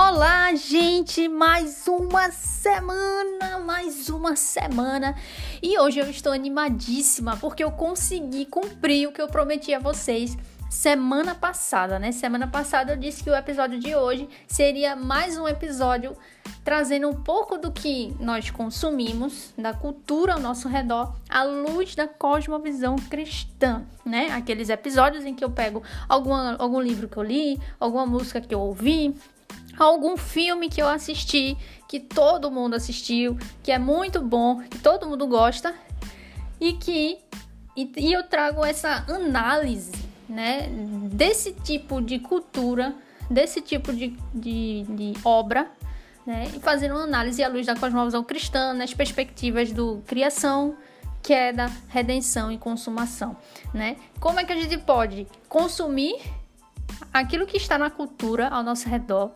Olá, gente! Mais uma semana, mais uma semana. E hoje eu estou animadíssima porque eu consegui cumprir o que eu prometi a vocês semana passada, né? Semana passada eu disse que o episódio de hoje seria mais um episódio trazendo um pouco do que nós consumimos, da cultura ao nosso redor, à luz da cosmovisão cristã, né? Aqueles episódios em que eu pego alguma, algum livro que eu li, alguma música que eu ouvi, algum filme que eu assisti, que todo mundo assistiu, que é muito bom, que todo mundo gosta, e que e, e eu trago essa análise, né, desse tipo de cultura, desse tipo de, de, de obra, né, e fazendo uma análise à luz da cosmovisão cristã, nas perspectivas do criação, queda, redenção e consumação, né? Como é que a gente pode consumir aquilo que está na cultura ao nosso redor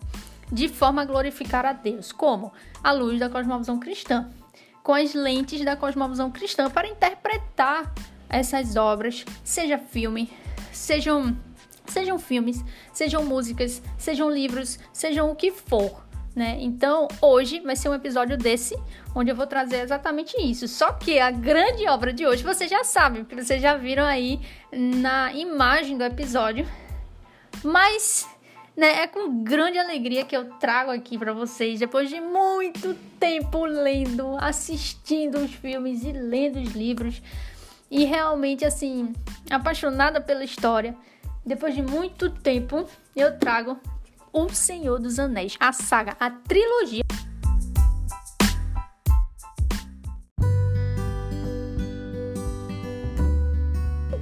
de forma a glorificar a Deus. Como? À luz da cosmovisão cristã, com as lentes da cosmovisão cristã, para interpretar essas obras, seja filme, sejam, sejam filmes, sejam músicas, sejam livros, sejam o que for. Né? Então, hoje vai ser um episódio desse, onde eu vou trazer exatamente isso. Só que a grande obra de hoje vocês já sabem, porque vocês já viram aí na imagem do episódio. Mas né? É com grande alegria que eu trago aqui para vocês, depois de muito tempo lendo, assistindo os filmes e lendo os livros, e realmente assim, apaixonada pela história. Depois de muito tempo, eu trago O Senhor dos Anéis, a saga, a trilogia.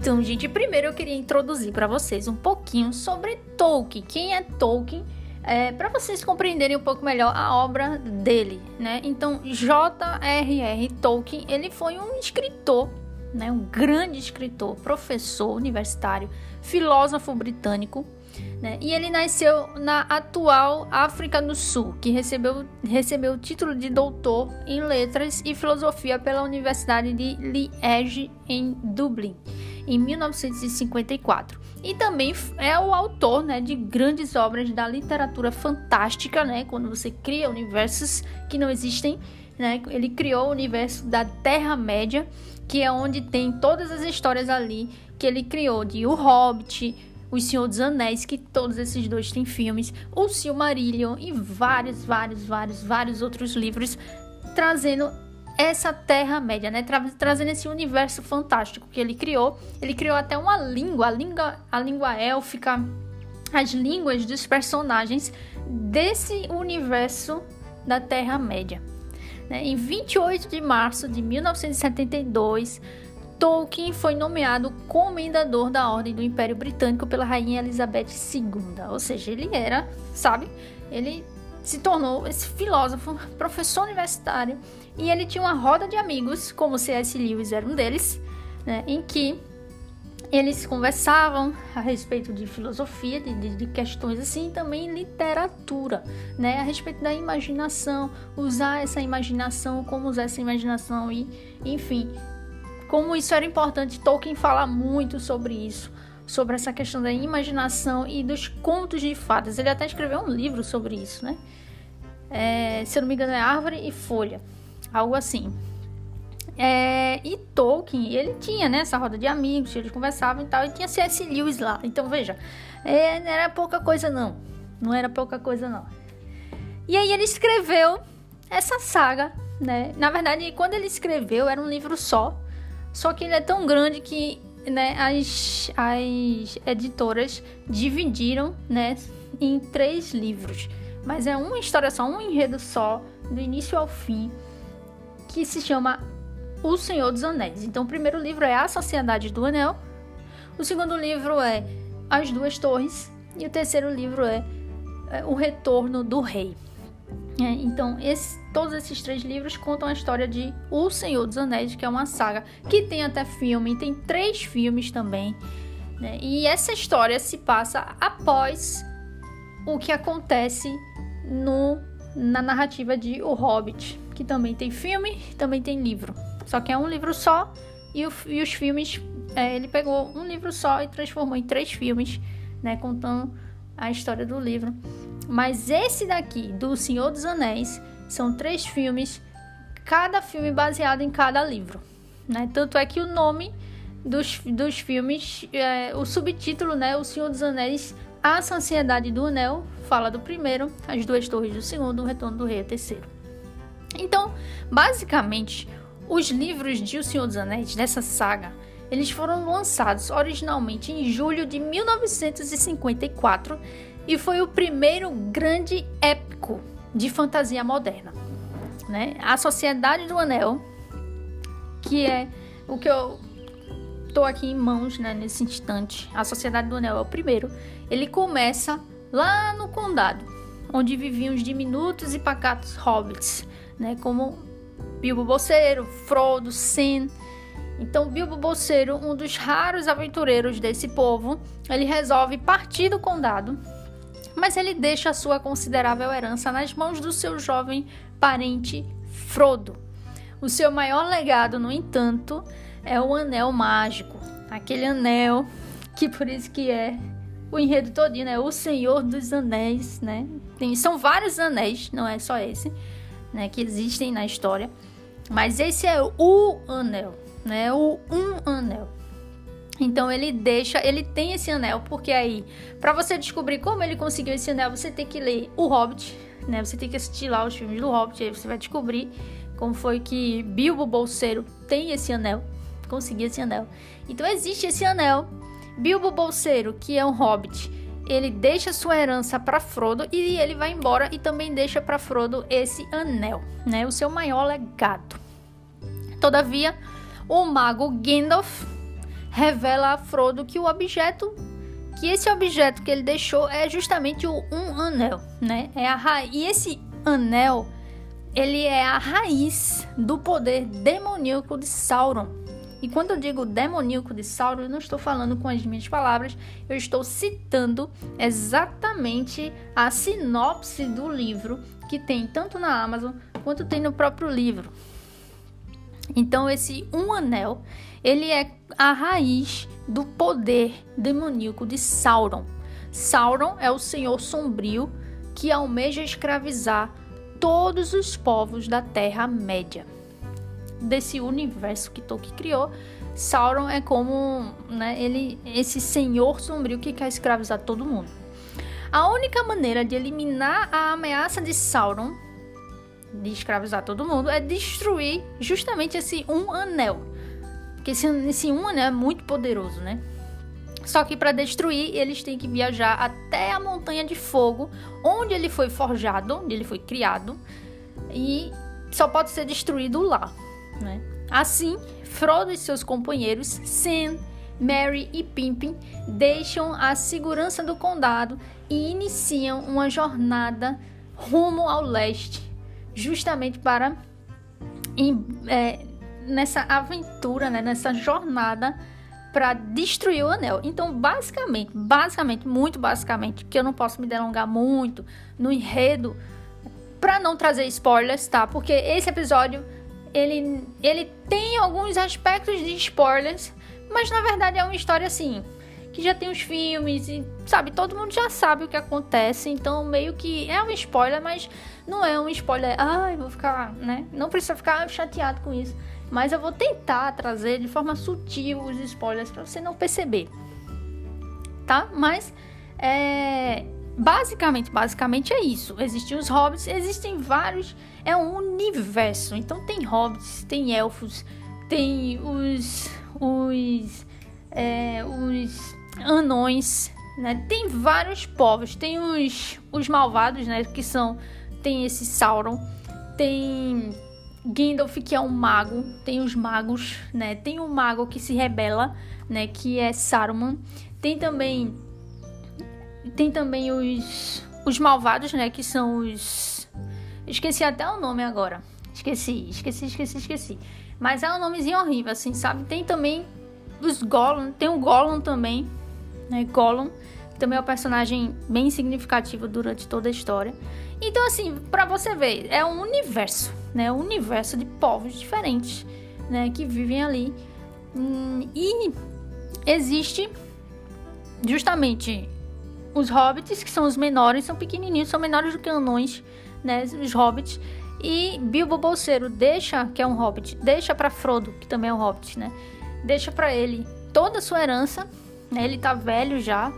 Então, gente, primeiro eu queria introduzir para vocês um pouquinho sobre Tolkien. Quem é Tolkien? É, para vocês compreenderem um pouco melhor a obra dele, né? Então, J.R.R. Tolkien, ele foi um escritor, né? Um grande escritor, professor universitário, filósofo britânico, né? E ele nasceu na atual África do Sul, que recebeu, recebeu o título de doutor em letras e filosofia pela Universidade de Liège, em Dublin em 1954. E também é o autor né, de grandes obras da literatura fantástica, né, quando você cria universos que não existem. Né, ele criou o universo da Terra-média, que é onde tem todas as histórias ali que ele criou, de O Hobbit, O Senhor dos Anéis, que todos esses dois têm filmes, O Silmarillion e vários, vários, vários, vários outros livros, trazendo essa Terra-média, né? Tra trazendo esse universo fantástico que ele criou. Ele criou até uma língua, a língua, a língua élfica, as línguas dos personagens desse universo da Terra-média. Né? Em 28 de março de 1972, Tolkien foi nomeado comendador da Ordem do Império Britânico pela Rainha Elizabeth II. Ou seja, ele era, sabe? Ele se tornou esse filósofo, professor universitário, e ele tinha uma roda de amigos, como C.S. Lewis era um deles, né, em que eles conversavam a respeito de filosofia, de, de, de questões assim, e também literatura, né, a respeito da imaginação, usar essa imaginação, como usar essa imaginação e, enfim, como isso era importante. Tolkien fala muito sobre isso, sobre essa questão da imaginação e dos contos de fadas. Ele até escreveu um livro sobre isso, né? É, se eu não me engano, é Árvore e Folha, algo assim. É, e Tolkien, ele tinha né, essa roda de amigos, eles conversavam e tal, e tinha C.S. Lewis lá. Então veja, é, não era pouca coisa não, não era pouca coisa não. E aí ele escreveu essa saga, né? Na verdade, quando ele escreveu, era um livro só, só que ele é tão grande que né, as, as editoras dividiram né, em três livros. Mas é uma história só, um enredo só, do início ao fim, que se chama O Senhor dos Anéis. Então, o primeiro livro é A Sociedade do Anel, o segundo livro é As Duas Torres, e o terceiro livro é, é O Retorno do Rei. É, então, esse, todos esses três livros contam a história de O Senhor dos Anéis, que é uma saga que tem até filme, tem três filmes também. Né? E essa história se passa após o que acontece no, na narrativa de O Hobbit, que também tem filme, também tem livro. Só que é um livro só e, o, e os filmes, é, ele pegou um livro só e transformou em três filmes, né, contando a história do livro. Mas esse daqui, do Senhor dos Anéis, são três filmes, cada filme baseado em cada livro. Né? Tanto é que o nome dos, dos filmes, é, o subtítulo, né, O Senhor dos Anéis, A Sanciedade do Anel, fala do primeiro, As Duas Torres do segundo, O Retorno do Rei, o terceiro. Então, basicamente, os livros de O Senhor dos Anéis, dessa saga, eles foram lançados originalmente em julho de 1954 e foi o primeiro grande épico de fantasia moderna. Né? A Sociedade do Anel, que é o que eu estou aqui em mãos né, nesse instante, a Sociedade do Anel é o primeiro, ele começa lá no Condado, onde viviam os diminutos e pacatos hobbits, né, como Bilbo Bolseiro, Frodo, Sam. Então, Bilbo Bolseiro, um dos raros aventureiros desse povo, ele resolve partir do Condado, mas ele deixa a sua considerável herança nas mãos do seu jovem parente Frodo. O seu maior legado, no entanto, é o anel mágico. Aquele anel que por isso que é o enredo todinho, né? O Senhor dos Anéis, né? Tem, são vários anéis, não é só esse, né? Que existem na história. Mas esse é o anel, né? O um anel. Então ele deixa, ele tem esse anel, porque aí, para você descobrir como ele conseguiu esse anel, você tem que ler O Hobbit, né? Você tem que assistir lá os filmes do Hobbit, aí você vai descobrir como foi que Bilbo Bolseiro tem esse anel, conseguir esse anel. Então existe esse anel. Bilbo Bolseiro, que é um hobbit, ele deixa sua herança para Frodo e ele vai embora e também deixa para Frodo esse anel, né? O seu maior legado. Todavia, o mago Gandalf revela a Frodo que o objeto que esse objeto que ele deixou é justamente o um anel, né? É a ra... e esse anel ele é a raiz do poder demoníaco de Sauron. E quando eu digo demoníaco de Sauron, eu não estou falando com as minhas palavras, eu estou citando exatamente a sinopse do livro que tem tanto na Amazon quanto tem no próprio livro. Então esse um anel, ele é a raiz do poder demoníaco de Sauron. Sauron é o senhor sombrio que almeja escravizar todos os povos da Terra-média desse universo que Tolkien criou, Sauron é como né, ele, esse senhor sombrio que quer escravizar todo mundo. A única maneira de eliminar a ameaça de Sauron de escravizar todo mundo é destruir justamente esse um anel. Porque esse, esse um anel é muito poderoso, né? Só que para destruir, eles têm que viajar até a Montanha de Fogo, onde ele foi forjado, onde ele foi criado, e só pode ser destruído lá. Né? Assim, Frodo e seus companheiros, Sam, Mary e Pippin, deixam a segurança do condado e iniciam uma jornada rumo ao leste, justamente para em, é, nessa aventura, né, nessa jornada para destruir o anel. Então, basicamente, basicamente, muito basicamente, que eu não posso me delongar muito no enredo para não trazer spoilers, tá? Porque esse episódio ele, ele tem alguns aspectos de spoilers, mas na verdade é uma história assim, que já tem os filmes e, sabe, todo mundo já sabe o que acontece, então meio que é um spoiler, mas não é um spoiler, ai, vou ficar, né? Não precisa ficar chateado com isso, mas eu vou tentar trazer de forma sutil os spoilers para você não perceber. Tá? Mas é basicamente, basicamente é isso. Existem os hobbits, existem vários é um universo. Então tem hobbits, tem elfos, tem os os é, os anões, né? Tem vários povos, tem os os malvados, né? Que são tem esse Sauron, tem Gandalf que é um mago, tem os magos, né? Tem um mago que se rebela, né? Que é Saruman. Tem também tem também os os malvados, né? Que são os Esqueci até o nome agora. Esqueci, esqueci, esqueci, esqueci. Mas é um nomezinho horrível, assim, sabe? Tem também os Gollum, tem o Gollum também, né? Gollum, também é um personagem bem significativo durante toda a história. Então, assim, para você ver, é um universo, né? Um universo de povos diferentes, né? Que vivem ali. Hum, e existe justamente os hobbits, que são os menores, são pequenininhos, são menores do que anões, né? Os hobbits. E Bilbo Bolseiro deixa, que é um hobbit, deixa para Frodo, que também é um hobbit, né? Deixa para ele toda a sua herança, né? Ele tá velho já.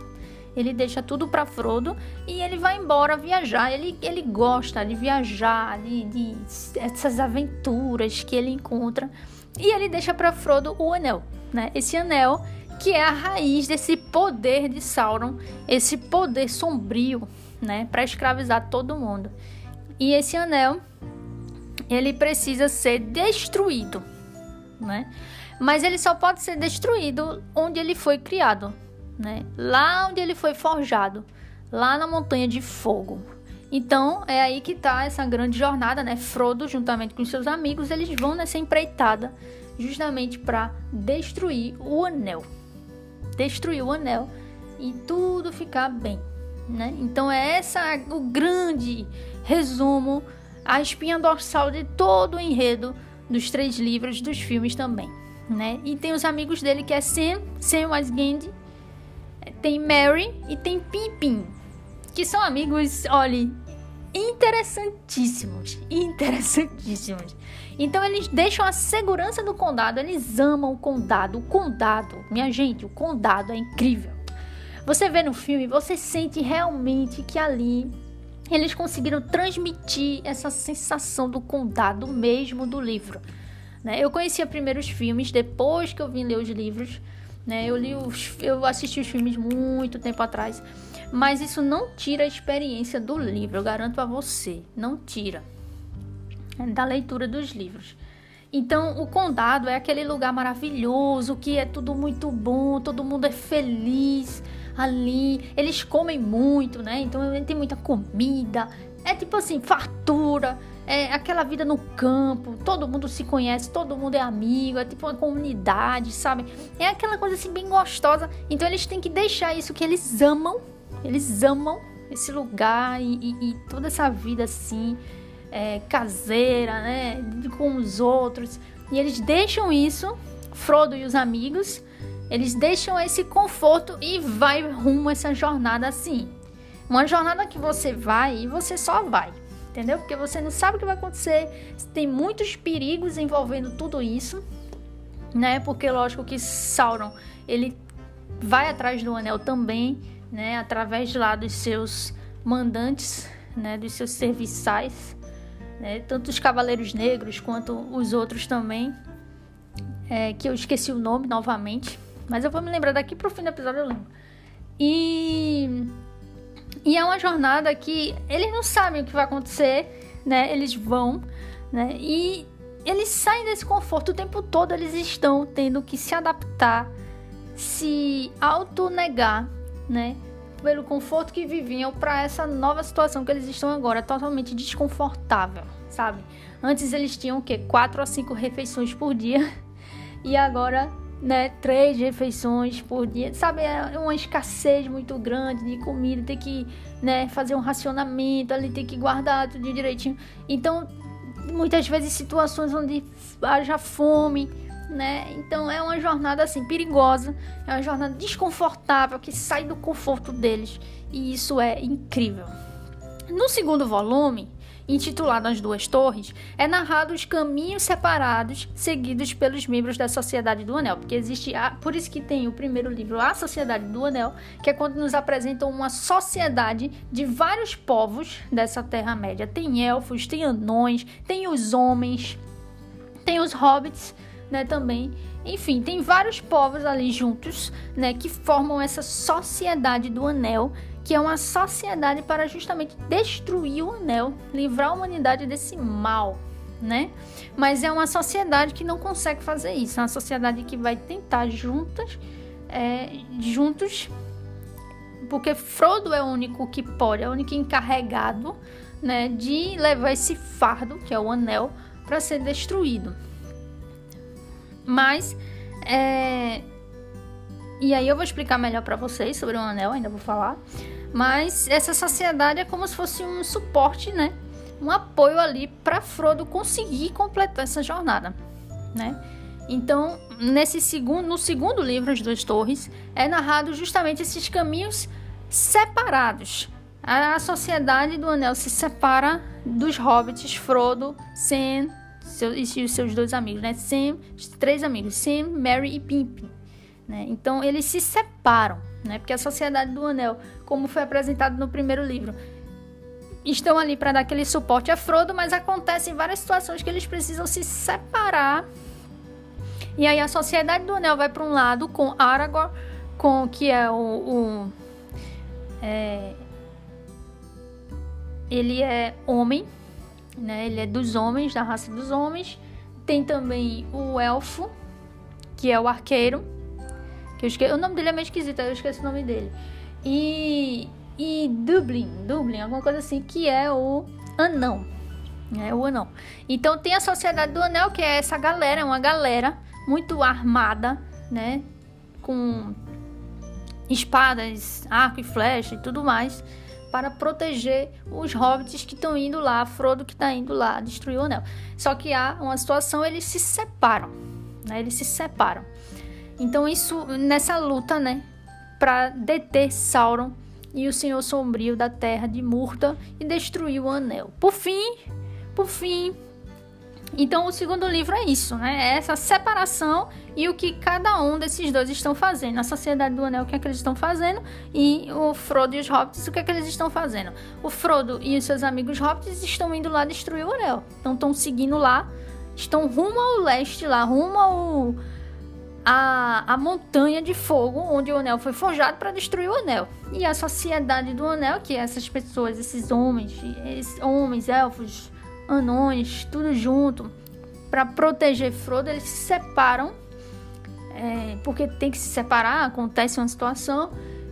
Ele deixa tudo para Frodo e ele vai embora viajar. Ele, ele gosta de viajar, de, de essas aventuras que ele encontra. E ele deixa para Frodo o anel, né? Esse anel que é a raiz desse poder de Sauron, esse poder sombrio, né, para escravizar todo mundo. E esse anel, ele precisa ser destruído, né? Mas ele só pode ser destruído onde ele foi criado, né? Lá onde ele foi forjado, lá na montanha de fogo. Então, é aí que tá essa grande jornada, né? Frodo, juntamente com seus amigos, eles vão nessa empreitada justamente para destruir o anel destruir o anel e tudo ficar bem, né? Então é essa o grande resumo, a espinha dorsal de todo o enredo dos três livros, dos filmes também, né? E tem os amigos dele que é Sam, Samwise Gamgee, tem Mary e tem Pippin, que são amigos, olhe, interessantíssimos, interessantíssimos. Então eles deixam a segurança do condado, eles amam o condado, o condado, minha gente, o condado é incrível. Você vê no filme, você sente realmente que ali eles conseguiram transmitir essa sensação do condado mesmo do livro. Né? Eu conhecia primeiro os filmes, depois que eu vim ler os livros, né? Eu li os, eu assisti os filmes muito tempo atrás, mas isso não tira a experiência do livro, eu garanto a você, não tira da leitura dos livros. Então, o condado é aquele lugar maravilhoso, que é tudo muito bom, todo mundo é feliz ali. Eles comem muito, né? Então, tem muita comida. É tipo assim, fartura. É aquela vida no campo, todo mundo se conhece, todo mundo é amigo, é tipo uma comunidade, sabe? É aquela coisa assim bem gostosa. Então eles têm que deixar isso que eles amam, eles amam esse lugar e, e, e toda essa vida assim é, caseira, né, com os outros. E eles deixam isso, Frodo e os amigos, eles deixam esse conforto e vai rumo essa jornada assim. Uma jornada que você vai e você só vai, entendeu? Porque você não sabe o que vai acontecer, tem muitos perigos envolvendo tudo isso, né? Porque lógico que Sauron, ele vai atrás do anel também, né, através lá dos seus mandantes, né, dos seus serviçais né? tanto os Cavaleiros Negros quanto os outros também, é, que eu esqueci o nome novamente, mas eu vou me lembrar daqui pro fim do episódio eu lembro. E, e é uma jornada que eles não sabem o que vai acontecer, né? Eles vão, né? E eles saem desse conforto o tempo todo, eles estão tendo que se adaptar, se autonegar, né? Pelo conforto que viviam para essa nova situação que eles estão agora, totalmente desconfortável, sabe? Antes eles tinham o quê? Quatro a cinco refeições por dia e agora, né, três refeições por dia, sabe? É uma escassez muito grande de comida, tem que, né, fazer um racionamento, ali tem que guardar tudo direitinho. Então, muitas vezes situações onde haja fome, né? Então é uma jornada assim perigosa, é uma jornada desconfortável que sai do conforto deles e isso é incrível. No segundo volume, intitulado As Duas Torres, é narrado os caminhos separados seguidos pelos membros da Sociedade do Anel, porque existe, a, por isso que tem o primeiro livro, A Sociedade do Anel, que é quando nos apresentam uma sociedade de vários povos dessa Terra Média. Tem elfos, tem anões, tem os homens, tem os hobbits, né, também. Enfim, tem vários povos ali juntos, né, que formam essa sociedade do anel, que é uma sociedade para justamente destruir o anel, livrar a humanidade desse mal, né? Mas é uma sociedade que não consegue fazer isso, é uma sociedade que vai tentar juntas, é, juntos, porque Frodo é o único que pode, é o único encarregado, né, de levar esse fardo, que é o anel, para ser destruído. Mas, é... e aí eu vou explicar melhor para vocês sobre o anel, ainda vou falar. Mas essa sociedade é como se fosse um suporte, né? Um apoio ali para Frodo conseguir completar essa jornada, né? Então, nesse segundo, no segundo livro, As Duas Torres, é narrado justamente esses caminhos separados. A sociedade do Anel se separa dos hobbits Frodo, Sam seu, e os seus dois amigos, né? Sam, três amigos, Sam, Mary e Pippin. Né? Então eles se separam, né? Porque a sociedade do Anel, como foi apresentado no primeiro livro, estão ali para dar aquele suporte a Frodo, mas acontecem várias situações que eles precisam se separar. E aí a sociedade do Anel vai para um lado com Aragorn, com que é o, o é, ele é homem, né? Ele é dos homens, da raça dos homens. Tem também o elfo, que é o arqueiro. Que eu esqueci, o nome dele é meio esquisito, eu esqueci o nome dele. E, e Dublin, Dublin, alguma coisa assim, que é o anão. É o anão. Então tem a Sociedade do Anel, que é essa galera, é uma galera muito armada, né? Com espadas, arco e flecha e tudo mais para proteger os hobbits que estão indo lá, Frodo que está indo lá destruir o anel. Só que há uma situação, eles se separam, né? Eles se separam. Então isso nessa luta, né, para deter Sauron e o Senhor Sombrio da Terra de Murta e destruir o anel. Por fim, por fim, então, o segundo livro é isso, né? É essa separação e o que cada um desses dois estão fazendo. A Sociedade do Anel, o que é que eles estão fazendo? E o Frodo e os Hobbits, o que é que eles estão fazendo? O Frodo e os seus amigos Hobbits estão indo lá destruir o Anel. Então, estão seguindo lá, estão rumo ao leste lá, rumo ao... A, a montanha de fogo onde o anel foi forjado para destruir o anel. E a sociedade do anel, que é essas pessoas, esses homens, esses homens, elfos, anões, tudo junto, para proteger Frodo, eles se separam, é, porque tem que se separar, acontece uma situação,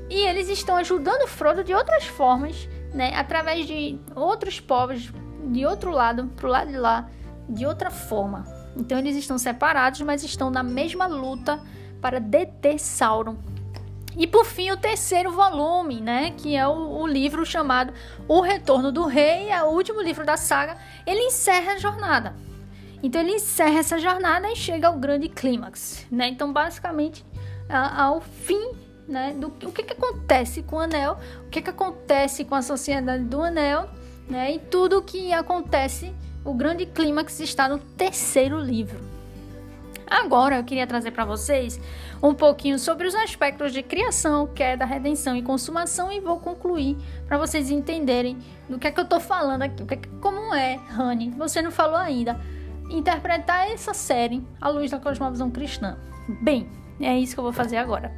e eles estão ajudando Frodo de outras formas, né, através de outros povos de outro lado, pro lado de lá, de outra forma. Então eles estão separados, mas estão na mesma luta para deter Sauron e por fim, o terceiro volume, né, que é o, o, livro chamado O Retorno do Rei, é o último livro da saga, ele encerra a jornada. Então ele encerra essa jornada e chega ao grande clímax, né? Então basicamente ao fim, né, do o que, que acontece com o Anel, o que, que acontece com a sociedade do Anel, né? E tudo o que acontece, o grande clímax está no terceiro livro. Agora eu queria trazer para vocês um pouquinho sobre os aspectos de criação, queda, redenção e consumação e vou concluir para vocês entenderem do que é que eu estou falando aqui, é como é, Honey, você não falou ainda, interpretar essa série à luz da cosmovisão cristã. Bem, é isso que eu vou fazer agora.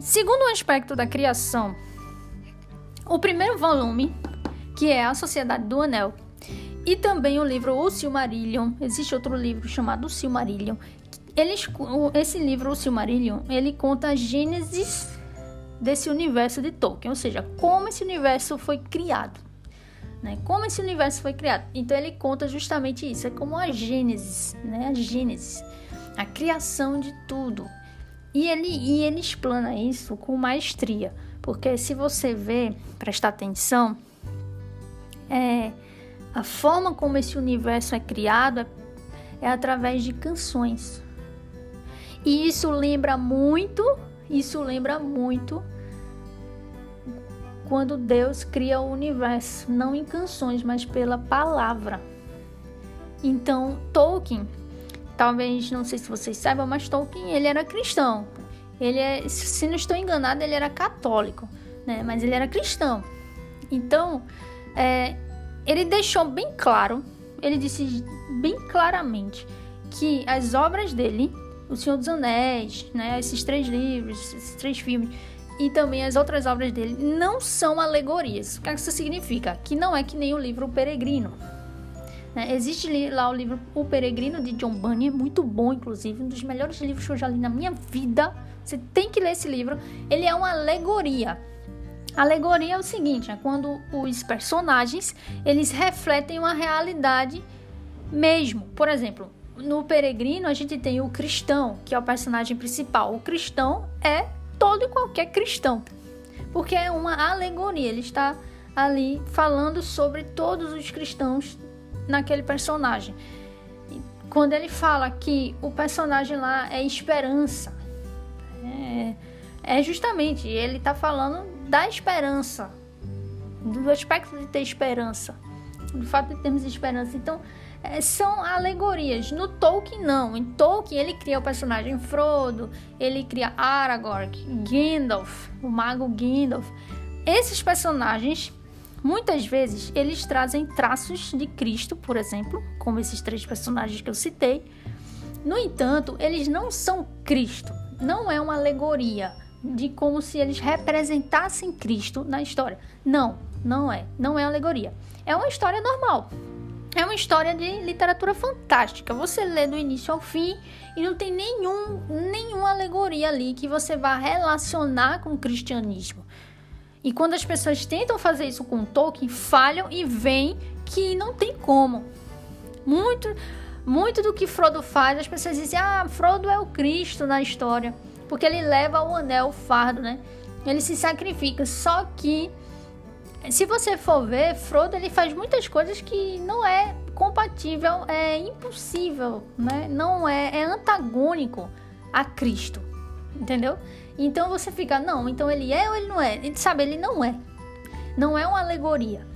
Segundo o aspecto da criação, o primeiro volume, que é A Sociedade do Anel, e também o livro O Silmarillion. Existe outro livro chamado O Silmarillion. Esse livro, O Silmarillion, ele conta a gênesis desse universo de Tolkien, ou seja, como esse universo foi criado. Né? Como esse universo foi criado. Então ele conta justamente isso, é como a gênesis, né? A gênesis, a criação de tudo. E ele, e ele explana isso com maestria, porque se você vê, prestar atenção, é, a forma como esse universo é criado é, é através de canções. E isso lembra muito, isso lembra muito quando Deus cria o universo, não em canções, mas pela palavra. Então, Tolkien, talvez não sei se vocês saibam, mas Tolkien ele era cristão. Ele é, se não estou enganado, ele era católico, né? Mas ele era cristão. Então, é, ele deixou bem claro, ele disse bem claramente que as obras dele, O Senhor dos Anéis, né, esses três livros, esses três filmes, e também as outras obras dele não são alegorias. O que isso significa? Que não é que nem o livro O Peregrino. Né? Existe lá o livro O Peregrino de John Bunyan, muito bom, inclusive, um dos melhores livros que eu já li na minha vida. Você tem que ler esse livro. Ele é uma alegoria Alegoria é o seguinte, é quando os personagens eles refletem uma realidade mesmo. Por exemplo, no Peregrino a gente tem o cristão, que é o personagem principal. O cristão é todo e qualquer cristão, porque é uma alegoria. Ele está ali falando sobre todos os cristãos naquele personagem. Quando ele fala que o personagem lá é esperança, é, é justamente ele está falando da esperança, do aspecto de ter esperança, do fato de termos esperança. Então, é, são alegorias. No Tolkien, não. Em Tolkien, ele cria o personagem Frodo, ele cria Aragorn, Gandalf, o mago Gandalf. Esses personagens, muitas vezes, eles trazem traços de Cristo, por exemplo, como esses três personagens que eu citei. No entanto, eles não são Cristo. Não é uma alegoria de como se eles representassem Cristo na história. Não, não é. Não é alegoria. É uma história normal. É uma história de literatura fantástica. Você lê do início ao fim e não tem nenhum, nenhuma alegoria ali que você vá relacionar com o cristianismo. E quando as pessoas tentam fazer isso com Tolkien, falham e veem que não tem como. Muito, muito do que Frodo faz, as pessoas dizem: "Ah, Frodo é o Cristo na história" porque ele leva o anel, o fardo, né? Ele se sacrifica. Só que, se você for ver, Frodo ele faz muitas coisas que não é compatível, é impossível, né? Não é, é antagônico a Cristo, entendeu? Então você fica, não, então ele é ou ele não é? Ele sabe, ele não é. Não é uma alegoria.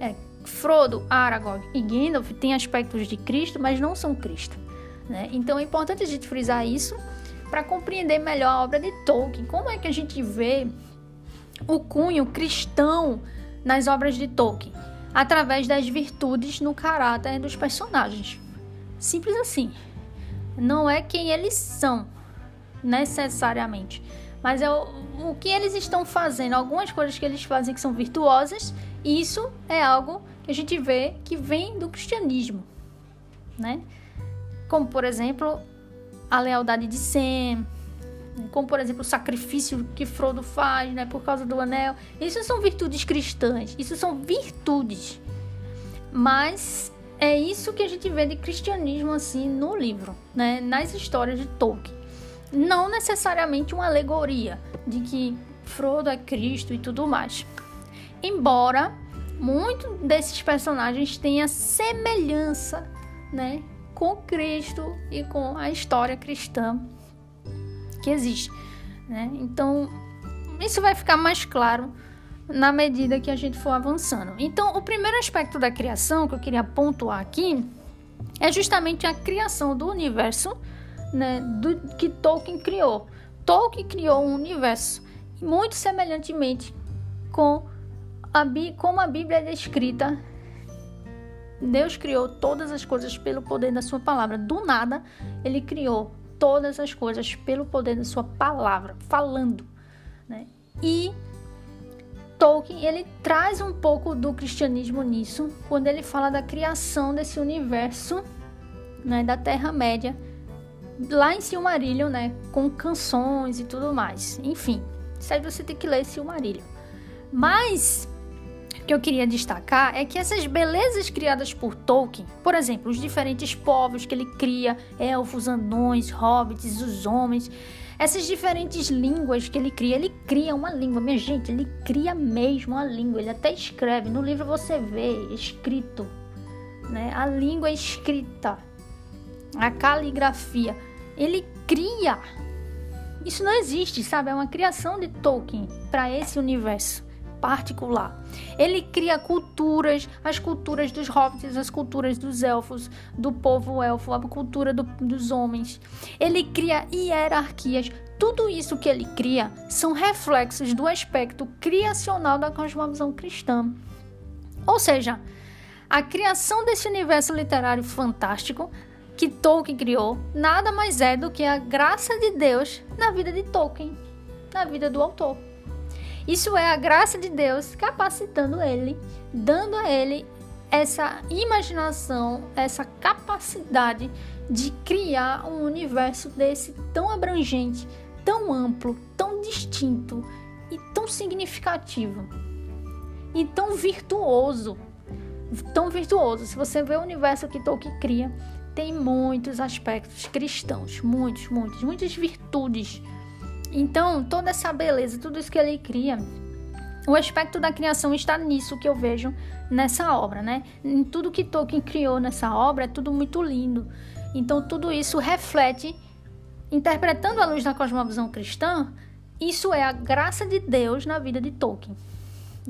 É, Frodo, Aragorn e Gandalf têm aspectos de Cristo, mas não são Cristo. Né? Então é importante a gente frisar isso para compreender melhor a obra de Tolkien. Como é que a gente vê o cunho cristão nas obras de Tolkien? Através das virtudes no caráter dos personagens. Simples assim. Não é quem eles são, necessariamente, mas é o, o que eles estão fazendo. Algumas coisas que eles fazem que são virtuosas, isso é algo que a gente vê que vem do cristianismo, né? Como, por exemplo, a lealdade de Sam, como por exemplo o sacrifício que Frodo faz, né, por causa do anel. Isso são virtudes cristãs, isso são virtudes. Mas é isso que a gente vê de cristianismo assim no livro, né, nas histórias de Tolkien. Não necessariamente uma alegoria de que Frodo é Cristo e tudo mais. Embora muito desses personagens tenha semelhança, né, com Cristo e com a história cristã que existe. Né? Então, isso vai ficar mais claro na medida que a gente for avançando. Então, o primeiro aspecto da criação que eu queria pontuar aqui é justamente a criação do universo né, do, que Tolkien criou. Tolkien criou um universo muito semelhantemente com a, como a Bíblia é descrita Deus criou todas as coisas pelo poder da sua palavra. Do nada, ele criou todas as coisas pelo poder da sua palavra, falando, né? E Tolkien, ele traz um pouco do cristianismo nisso, quando ele fala da criação desse universo, né, da Terra-média, lá em Silmarillion, né, com canções e tudo mais. Enfim, isso aí você tem que ler Silmarillion. Mas que eu queria destacar é que essas belezas criadas por Tolkien, por exemplo, os diferentes povos que ele cria, elfos, anões, hobbits, os homens, essas diferentes línguas que ele cria, ele cria uma língua, minha gente, ele cria mesmo a língua, ele até escreve, no livro você vê escrito, né? A língua escrita, a caligrafia, ele cria. Isso não existe, sabe? É uma criação de Tolkien para esse universo particular. Ele cria culturas, as culturas dos hobbits, as culturas dos elfos, do povo elfo, a cultura do, dos homens. Ele cria hierarquias. Tudo isso que ele cria são reflexos do aspecto criacional da cosmovisão cristã. Ou seja, a criação desse universo literário fantástico que Tolkien criou nada mais é do que a graça de Deus na vida de Tolkien, na vida do autor. Isso é a graça de Deus capacitando ele, dando a ele essa imaginação, essa capacidade de criar um universo desse tão abrangente, tão amplo, tão distinto e tão significativo e tão virtuoso. Tão virtuoso. Se você vê o universo que Tolkien cria, tem muitos aspectos cristãos, muitos, muitos, muitas virtudes então, toda essa beleza, tudo isso que ele cria, o aspecto da criação está nisso que eu vejo nessa obra, né? Em tudo que Tolkien criou nessa obra é tudo muito lindo. Então, tudo isso reflete, interpretando a luz da cosmovisão cristã, isso é a graça de Deus na vida de Tolkien.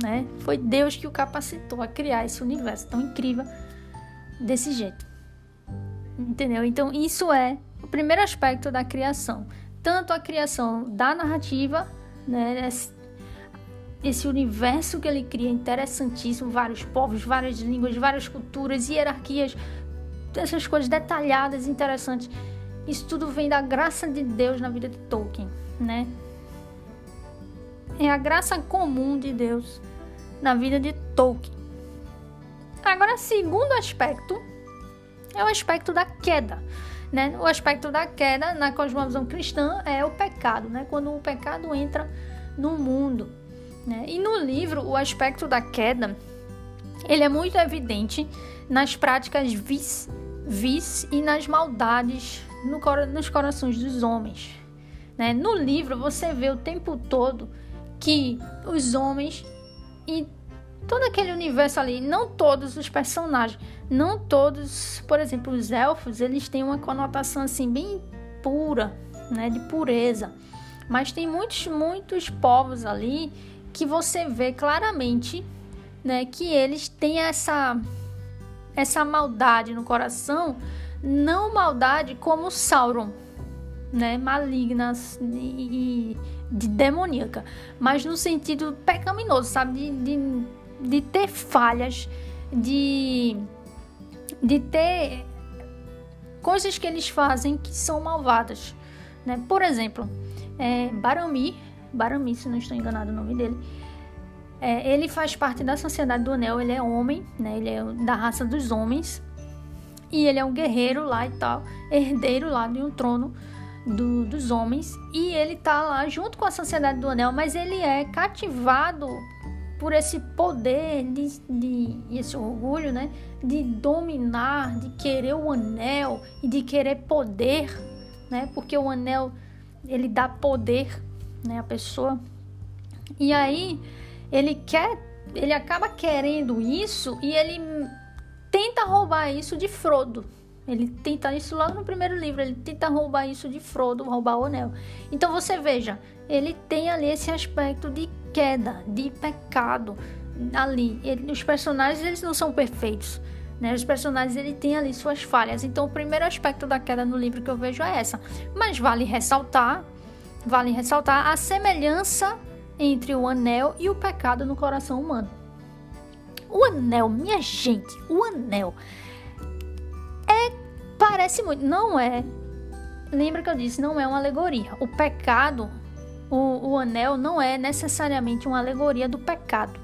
Né? Foi Deus que o capacitou a criar esse universo tão incrível desse jeito. Entendeu? Então, isso é o primeiro aspecto da criação. Tanto a criação da narrativa, né? Esse universo que ele cria interessantíssimo, vários povos, várias línguas, várias culturas, hierarquias, essas coisas detalhadas, interessantes. Isso tudo vem da graça de Deus na vida de Tolkien, né? É a graça comum de Deus na vida de Tolkien. Agora, segundo aspecto é o aspecto da queda. Né? O aspecto da queda na cosmovisão cristã é o pecado, né? quando o pecado entra no mundo. Né? E no livro, o aspecto da queda ele é muito evidente nas práticas vis, vis e nas maldades no, nos corações dos homens. Né? No livro, você vê o tempo todo que os homens e todo aquele universo ali, não todos os personagens, não todos, por exemplo, os elfos, eles têm uma conotação assim bem pura, né, de pureza. Mas tem muitos, muitos povos ali que você vê claramente, né, que eles têm essa essa maldade no coração, não maldade como Sauron, né, malignas e, e de demoníaca, mas no sentido pecaminoso, sabe, de, de, de ter falhas, de de ter coisas que eles fazem que são malvadas, né? Por exemplo, é, Barami, Barami, se não estou enganado o nome dele, é, ele faz parte da Sociedade do Anel, ele é homem, né? Ele é da raça dos homens e ele é um guerreiro lá e tal, herdeiro lá de um trono do, dos homens e ele tá lá junto com a Sociedade do Anel, mas ele é cativado por esse poder de, de esse orgulho, né, de dominar, de querer o anel e de querer poder, né, porque o anel ele dá poder, né, à pessoa. E aí ele quer, ele acaba querendo isso e ele tenta roubar isso de Frodo. Ele tenta isso logo no primeiro livro, ele tenta roubar isso de Frodo, roubar o anel. Então você veja, ele tem ali esse aspecto de queda, de pecado ali. Ele, os personagens eles não são perfeitos. Né? Os personagens ele têm ali suas falhas. Então o primeiro aspecto da queda no livro que eu vejo é essa. Mas vale ressaltar, vale ressaltar a semelhança entre o anel e o pecado no coração humano. O anel, minha gente, o anel é parece muito, não é. Lembra que eu disse, não é uma alegoria. O pecado o, o anel não é necessariamente uma alegoria do pecado,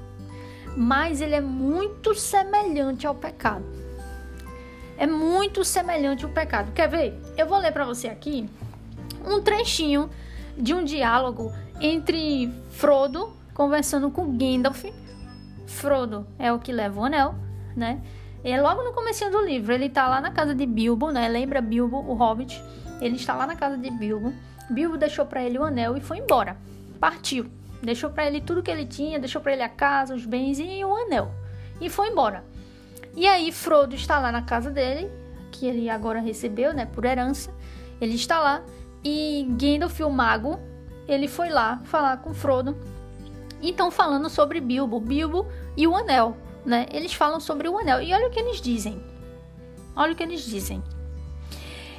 mas ele é muito semelhante ao pecado. É muito semelhante ao pecado. Quer ver? Eu vou ler para você aqui um trechinho de um diálogo entre Frodo conversando com Gandalf. Frodo é o que leva o anel, né? E é logo no começo do livro, ele tá lá na casa de Bilbo, né? Lembra Bilbo, o Hobbit? Ele está lá na casa de Bilbo Bilbo deixou para ele o anel e foi embora. Partiu. Deixou para ele tudo que ele tinha, deixou para ele a casa, os bens e o anel. E foi embora. E aí Frodo está lá na casa dele, que ele agora recebeu, né, por herança. Ele está lá e Gandalf, o mago, ele foi lá falar com Frodo. E estão falando sobre Bilbo, Bilbo e o anel, né? Eles falam sobre o anel. E olha o que eles dizem. Olha o que eles dizem.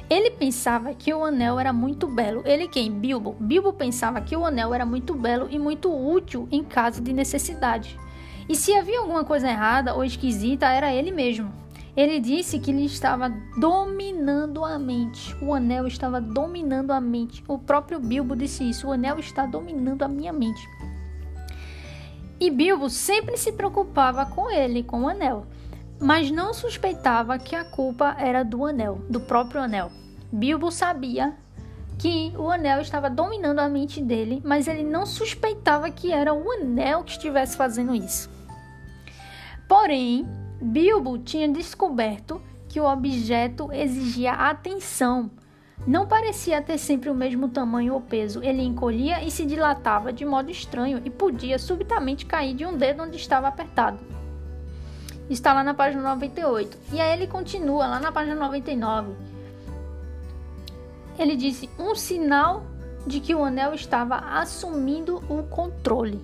Ele pensava que o anel era muito belo. Ele quem? Bilbo. Bilbo pensava que o anel era muito belo e muito útil em caso de necessidade. E se havia alguma coisa errada ou esquisita, era ele mesmo. Ele disse que ele estava dominando a mente. O anel estava dominando a mente. O próprio Bilbo disse isso: o anel está dominando a minha mente. E Bilbo sempre se preocupava com ele, com o anel mas não suspeitava que a culpa era do anel, do próprio anel. Bilbo sabia que o anel estava dominando a mente dele, mas ele não suspeitava que era o anel que estivesse fazendo isso. Porém, Bilbo tinha descoberto que o objeto exigia atenção. Não parecia ter sempre o mesmo tamanho ou peso. Ele encolhia e se dilatava de modo estranho e podia subitamente cair de um dedo onde estava apertado está lá na página 98. E aí ele continua lá na página 99. Ele disse: um sinal de que o anel estava assumindo o controle.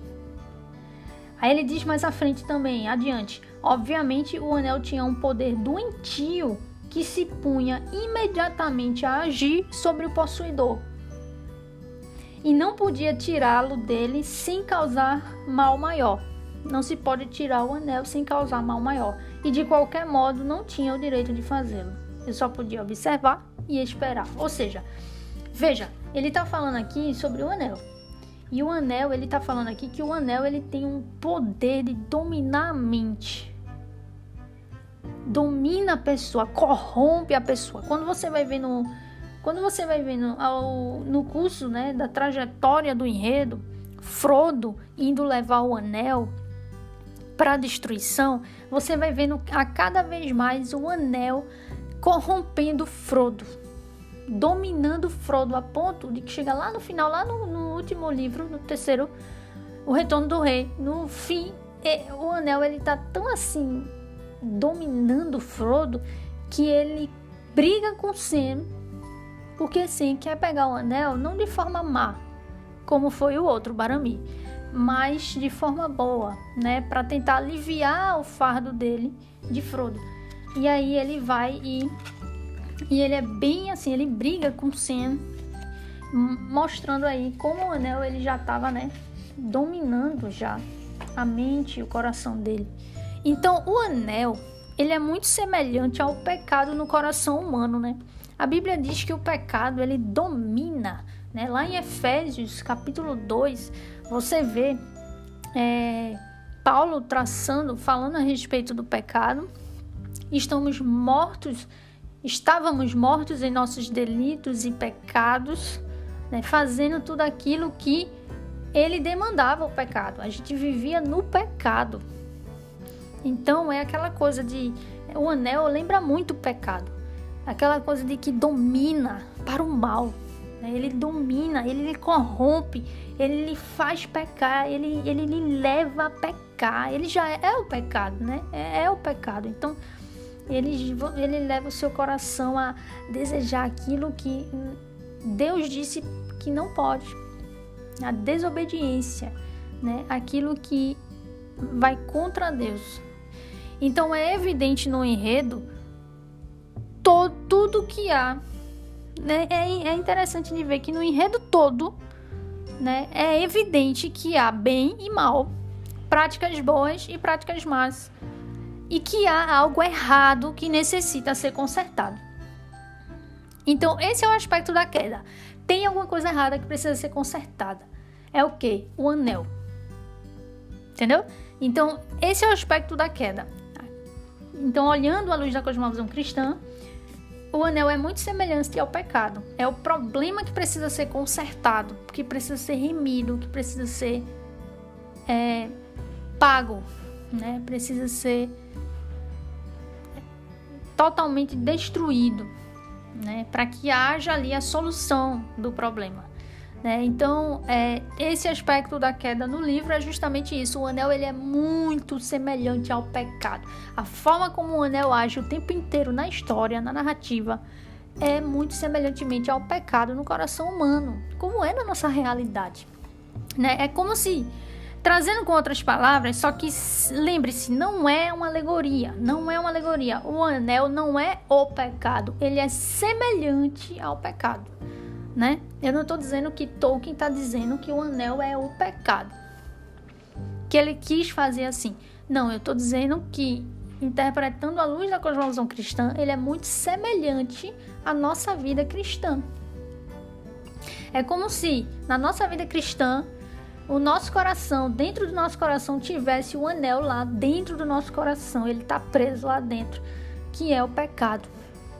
Aí ele diz mais à frente também, adiante. Obviamente, o anel tinha um poder doentio que se punha imediatamente a agir sobre o possuidor e não podia tirá-lo dele sem causar mal maior. Não se pode tirar o anel sem causar mal maior, e de qualquer modo não tinha o direito de fazê-lo. Ele só podia observar e esperar. Ou seja, veja, ele está falando aqui sobre o anel. E o anel, ele está falando aqui que o anel ele tem um poder de dominar a mente. Domina a pessoa, corrompe a pessoa. Quando você vai ver no, quando você vai vendo ao, no curso né, da trajetória do enredo, Frodo indo levar o anel para destruição, você vai vendo a cada vez mais o anel corrompendo Frodo, dominando Frodo a ponto de que chega lá no final, lá no, no último livro, no terceiro, o Retorno do Rei, no fim, o anel ele tá tão assim dominando Frodo que ele briga com Sam porque sim, quer pegar o anel não de forma má, como foi o outro Barami, mas de forma boa, né, para tentar aliviar o fardo dele de Frodo. E aí ele vai e e ele é bem assim, ele briga com Sam, mostrando aí como o anel ele já estava, né, dominando já a mente e o coração dele. Então, o anel, ele é muito semelhante ao pecado no coração humano, né? A Bíblia diz que o pecado ele domina. Né? Lá em Efésios capítulo 2, você vê é, Paulo traçando, falando a respeito do pecado. Estamos mortos, estávamos mortos em nossos delitos e pecados, né? fazendo tudo aquilo que ele demandava o pecado. A gente vivia no pecado. Então é aquela coisa de o anel lembra muito o pecado aquela coisa de que domina para o mal. Né? Ele domina, ele lhe corrompe, ele lhe faz pecar, ele, ele lhe leva a pecar. Ele já é, é o pecado, né? É, é, o pecado. Então, ele, ele leva o seu coração a desejar aquilo que Deus disse que não pode. A desobediência, né? Aquilo que vai contra Deus. Então é evidente no enredo todo, tudo que há. Né? É, é interessante de ver que no enredo todo né, é evidente que há bem e mal, práticas boas e práticas más, e que há algo errado que necessita ser consertado. Então, esse é o aspecto da queda. Tem alguma coisa errada que precisa ser consertada. É o que? O anel. Entendeu? Então, esse é o aspecto da queda. Então, olhando à luz da cosmovisão cristã, o anel é muito semelhante ao pecado. É o problema que precisa ser consertado, que precisa ser remido, que precisa ser é, pago, né? Precisa ser totalmente destruído, né? Para que haja ali a solução do problema. Né? Então, é, esse aspecto da queda no livro é justamente isso. O anel ele é muito semelhante ao pecado. A forma como o anel age o tempo inteiro na história, na narrativa, é muito semelhantemente ao pecado no coração humano, como é na nossa realidade. Né? É como se, trazendo com outras palavras, só que lembre-se, não é uma alegoria, não é uma alegoria. O anel não é o pecado, ele é semelhante ao pecado né? Eu não estou dizendo que Tolkien está dizendo que o anel é o pecado, que ele quis fazer assim. Não, eu estou dizendo que interpretando a luz da cosmovisão cristã, ele é muito semelhante à nossa vida cristã. É como se na nossa vida cristã o nosso coração, dentro do nosso coração, tivesse o anel lá dentro do nosso coração, ele está preso lá dentro, que é o pecado.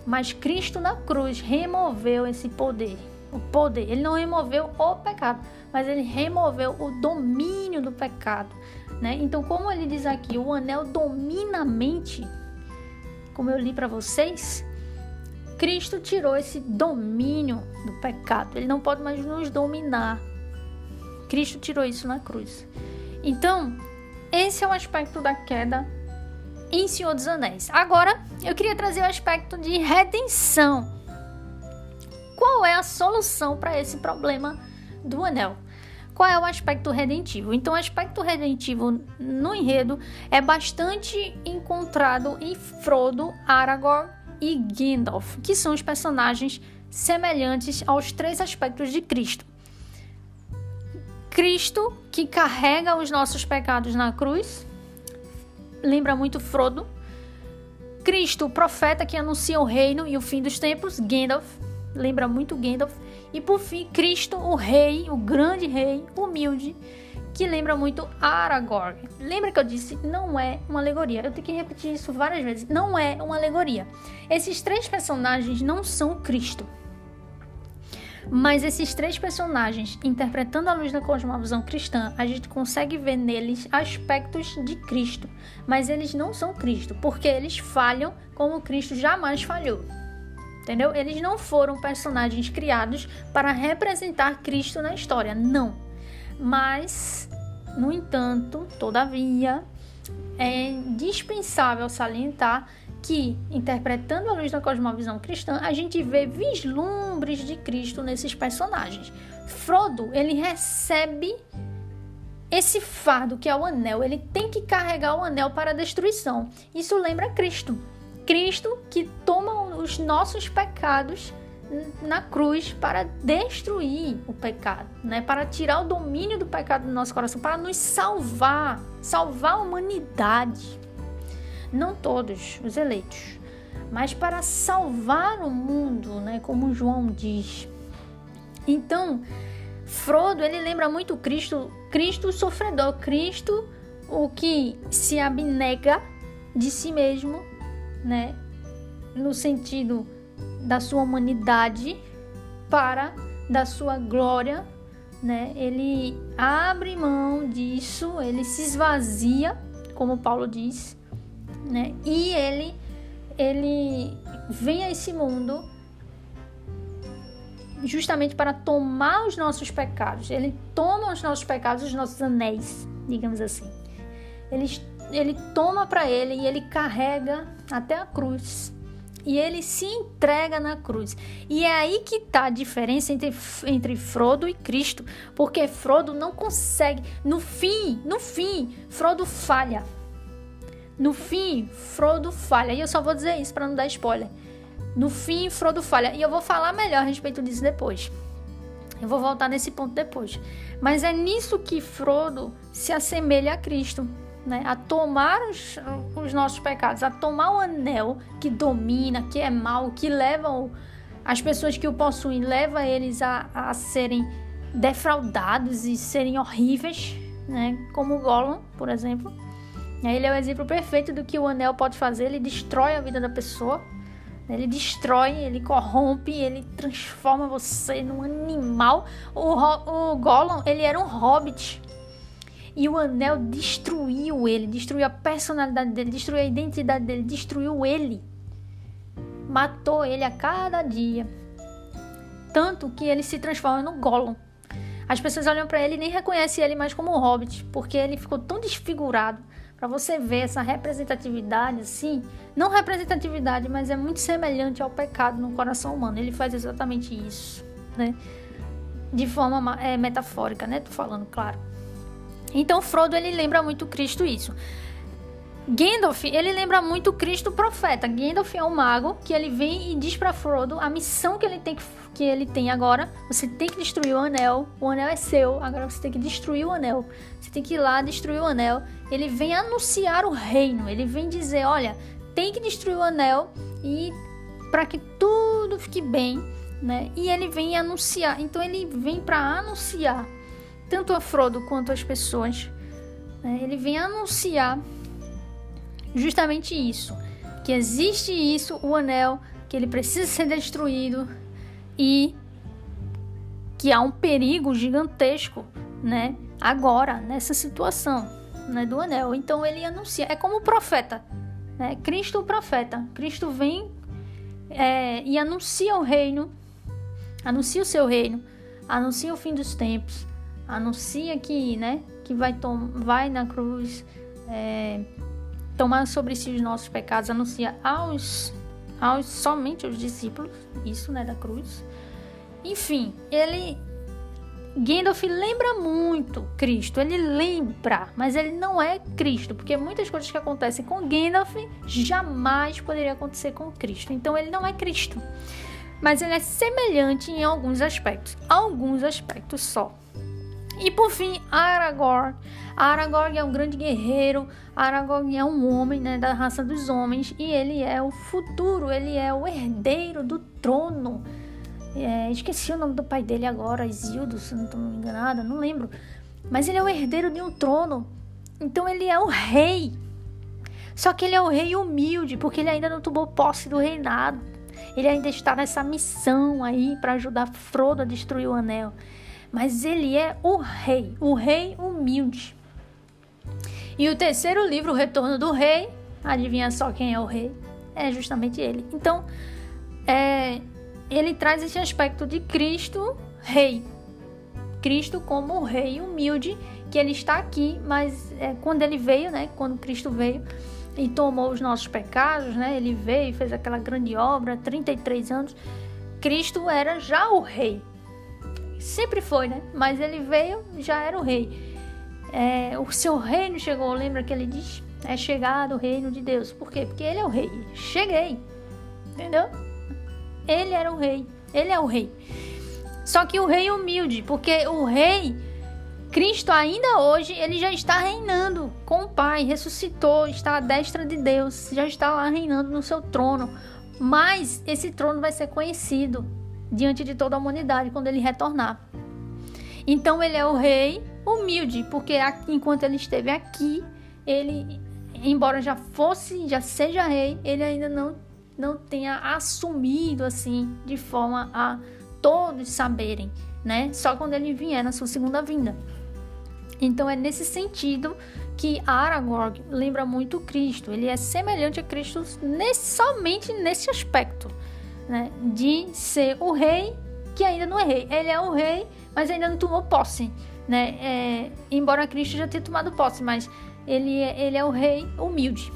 Mas Cristo na cruz removeu esse poder o poder. Ele não removeu o pecado, mas ele removeu o domínio do pecado. Né? Então, como ele diz aqui, o anel domina a mente, como eu li para vocês, Cristo tirou esse domínio do pecado. Ele não pode mais nos dominar. Cristo tirou isso na cruz. Então, esse é o aspecto da queda em Senhor dos Anéis. Agora, eu queria trazer o aspecto de redenção qual é a solução para esse problema do anel. Qual é o aspecto redentivo? Então, o aspecto redentivo no enredo é bastante encontrado em Frodo, Aragorn e Gandalf, que são os personagens semelhantes aos três aspectos de Cristo. Cristo, que carrega os nossos pecados na cruz, lembra muito Frodo. Cristo, o profeta que anuncia o reino e o fim dos tempos, Gandalf, lembra muito Gandalf. E por fim, Cristo, o rei, o grande rei, humilde, que lembra muito Aragorn. Lembra que eu disse, não é uma alegoria. Eu tenho que repetir isso várias vezes. Não é uma alegoria. Esses três personagens não são Cristo. Mas esses três personagens, interpretando a luz da cosmovisão cristã, a gente consegue ver neles aspectos de Cristo. Mas eles não são Cristo, porque eles falham como Cristo jamais falhou. Entendeu? Eles não foram personagens criados para representar Cristo na história, não. Mas, no entanto, todavia, é dispensável salientar que, interpretando a luz da cosmovisão cristã, a gente vê vislumbres de Cristo nesses personagens. Frodo, ele recebe esse fardo que é o anel, ele tem que carregar o anel para a destruição. Isso lembra Cristo. Cristo que toma os nossos pecados na cruz para destruir o pecado, né? Para tirar o domínio do pecado do nosso coração, para nos salvar, salvar a humanidade. Não todos os eleitos, mas para salvar o mundo, né? Como João diz. Então, Frodo, ele lembra muito Cristo, Cristo sofredor, Cristo o que se abnega de si mesmo né, no sentido da sua humanidade para da sua glória, né? Ele abre mão disso, ele se esvazia, como Paulo diz, né? E ele ele vem a esse mundo justamente para tomar os nossos pecados. Ele toma os nossos pecados, os nossos anéis, digamos assim. Ele, ele toma para ele e ele carrega até a cruz. E ele se entrega na cruz. E é aí que está a diferença entre, entre Frodo e Cristo. Porque Frodo não consegue. No fim, no fim, Frodo falha. No fim, Frodo falha. E eu só vou dizer isso para não dar spoiler. No fim, Frodo falha. E eu vou falar melhor a respeito disso depois. Eu vou voltar nesse ponto depois. Mas é nisso que Frodo se assemelha a Cristo né, a tomar os, os, nossos pecados, a tomar o anel que domina, que é mal, que leva o, as pessoas que o possuem, leva eles a, a serem defraudados e serem horríveis, né, como o Gollum, por exemplo. Ele é o exemplo perfeito do que o anel pode fazer, ele destrói a vida da pessoa. Ele destrói, ele corrompe, ele transforma você num animal. O, o Gollum, ele era um hobbit, e o anel destruiu ele, destruiu a personalidade dele, destruiu a identidade dele, destruiu ele. Matou ele a cada dia. Tanto que ele se transforma no Gollum. As pessoas olham para ele e nem reconhecem ele mais como um hobbit, porque ele ficou tão desfigurado. Para você ver essa representatividade assim, não representatividade, mas é muito semelhante ao pecado no coração humano. Ele faz exatamente isso, né? De forma é, metafórica, né? Tô falando, claro. Então Frodo ele lembra muito Cristo isso. Gandalf, ele lembra muito Cristo profeta. Gandalf é um mago que ele vem e diz para Frodo a missão que ele tem que ele tem agora. Você tem que destruir o anel. O anel é seu. Agora você tem que destruir o anel. Você tem que ir lá destruir o anel. Ele vem anunciar o reino. Ele vem dizer, olha, tem que destruir o anel e para que tudo fique bem, né? E ele vem anunciar. Então ele vem para anunciar tanto a Frodo quanto as pessoas. Né? Ele vem anunciar justamente isso, que existe isso, o anel, que ele precisa ser destruído e que há um perigo gigantesco, né? Agora nessa situação, né, do anel. Então ele anuncia, é como o profeta, né? Cristo o profeta. Cristo vem é, e anuncia o reino, anuncia o seu reino, anuncia o fim dos tempos anuncia que, né, que vai, vai na cruz é, tomar sobre si os nossos pecados, anuncia aos, aos somente aos discípulos, isso, né, da cruz. Enfim, ele Gandalf lembra muito Cristo, ele lembra, mas ele não é Cristo, porque muitas coisas que acontecem com Gandalf jamais poderia acontecer com Cristo. Então ele não é Cristo, mas ele é semelhante em alguns aspectos, alguns aspectos só. E por fim, Aragorn. Aragorn é um grande guerreiro, Aragorn é um homem né, da raça dos homens e ele é o futuro, ele é o herdeiro do trono é, esqueci o nome do pai dele agora, Isildo, se não estou enganada, não lembro. Mas ele é o herdeiro de um trono. Então ele é o rei. Só que ele é o rei humilde, porque ele ainda não tomou posse do reinado. Ele ainda está nessa missão aí para ajudar Frodo a destruir o anel. Mas ele é o rei, o rei humilde. E o terceiro livro, O Retorno do Rei, adivinha só quem é o rei? É justamente ele. Então, é, ele traz esse aspecto de Cristo rei. Cristo como o rei humilde, que ele está aqui, mas é, quando ele veio, né, quando Cristo veio e tomou os nossos pecados, né, ele veio e fez aquela grande obra, 33 anos, Cristo era já o rei. Sempre foi, né? Mas ele veio, já era o rei. É, o seu reino chegou, lembra que ele diz? É chegado o reino de Deus. Por quê? Porque ele é o rei. Cheguei. Entendeu? Ele era o rei. Ele é o rei. Só que o rei humilde, porque o rei, Cristo ainda hoje, ele já está reinando com o Pai, ressuscitou, está à destra de Deus, já está lá reinando no seu trono. Mas esse trono vai ser conhecido diante de toda a humanidade quando ele retornar. Então ele é o rei humilde, porque enquanto ele esteve aqui, ele, embora já fosse, já seja rei, ele ainda não não tenha assumido assim de forma a todos saberem, né? Só quando ele vier na sua segunda vinda. Então é nesse sentido que Aragorn lembra muito Cristo. Ele é semelhante a Cristo nesse, somente nesse aspecto, né? De ser o rei que ainda não é rei. Ele é o rei, mas ainda não tomou posse, né? É, embora Cristo já tenha tomado posse, mas ele, é, ele é o rei humilde,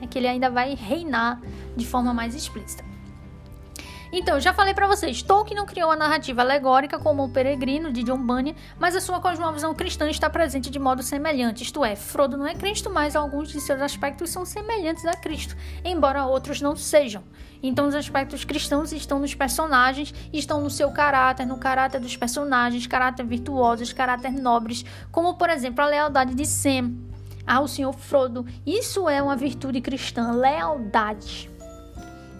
é que ele ainda vai reinar de forma mais explícita. Então, já falei para vocês, Tolkien não criou a narrativa alegórica como o Peregrino de John Bunyan, mas a sua cosmovisão cristã está presente de modo semelhante, isto é, Frodo não é Cristo, mas alguns de seus aspectos são semelhantes a Cristo, embora outros não sejam. Então, os aspectos cristãos estão nos personagens, estão no seu caráter, no caráter dos personagens, caráter virtuosos, caráter nobres, como por exemplo a lealdade de Sam ao Senhor Frodo. Isso é uma virtude cristã, lealdade.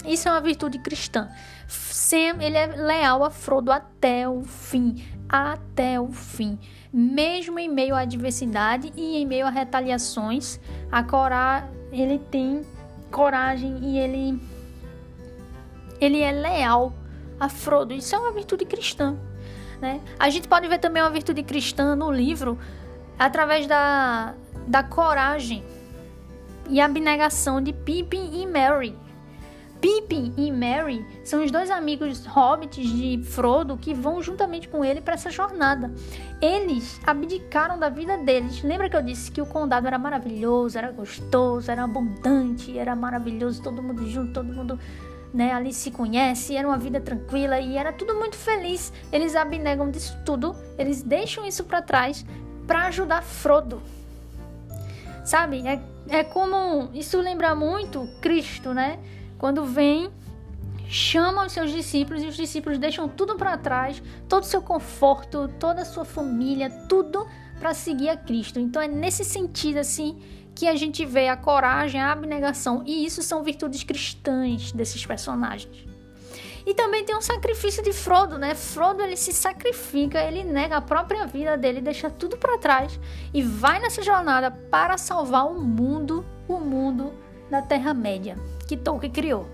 Isso é uma virtude cristã. Sam, ele é leal a Frodo até o fim, até o fim. Mesmo em meio à adversidade e em meio a retaliações, a Corá, ele tem coragem e ele ele é leal a Frodo. Isso é uma virtude cristã, né? A gente pode ver também uma virtude cristã no livro através da, da coragem e abnegação de Pippin e Merry. Pippin e Merry são os dois amigos hobbits de Frodo que vão juntamente com ele para essa jornada. Eles abdicaram da vida deles. Lembra que eu disse que o condado era maravilhoso, era gostoso, era abundante, era maravilhoso, todo mundo junto, todo mundo né, ali se conhece, era uma vida tranquila e era tudo muito feliz. Eles abnegam disso tudo, eles deixam isso para trás para ajudar Frodo. Sabe? É, é como. Isso lembra muito Cristo, né? Quando vem, chama os seus discípulos e os discípulos deixam tudo para trás, todo o seu conforto, toda a sua família, tudo para seguir a Cristo. Então é nesse sentido assim que a gente vê a coragem, a abnegação, e isso são virtudes cristãs desses personagens. E também tem um sacrifício de Frodo, né? Frodo ele se sacrifica, ele nega a própria vida dele, deixa tudo para trás e vai nessa jornada para salvar o mundo, o mundo da Terra Média que Tolkien criou.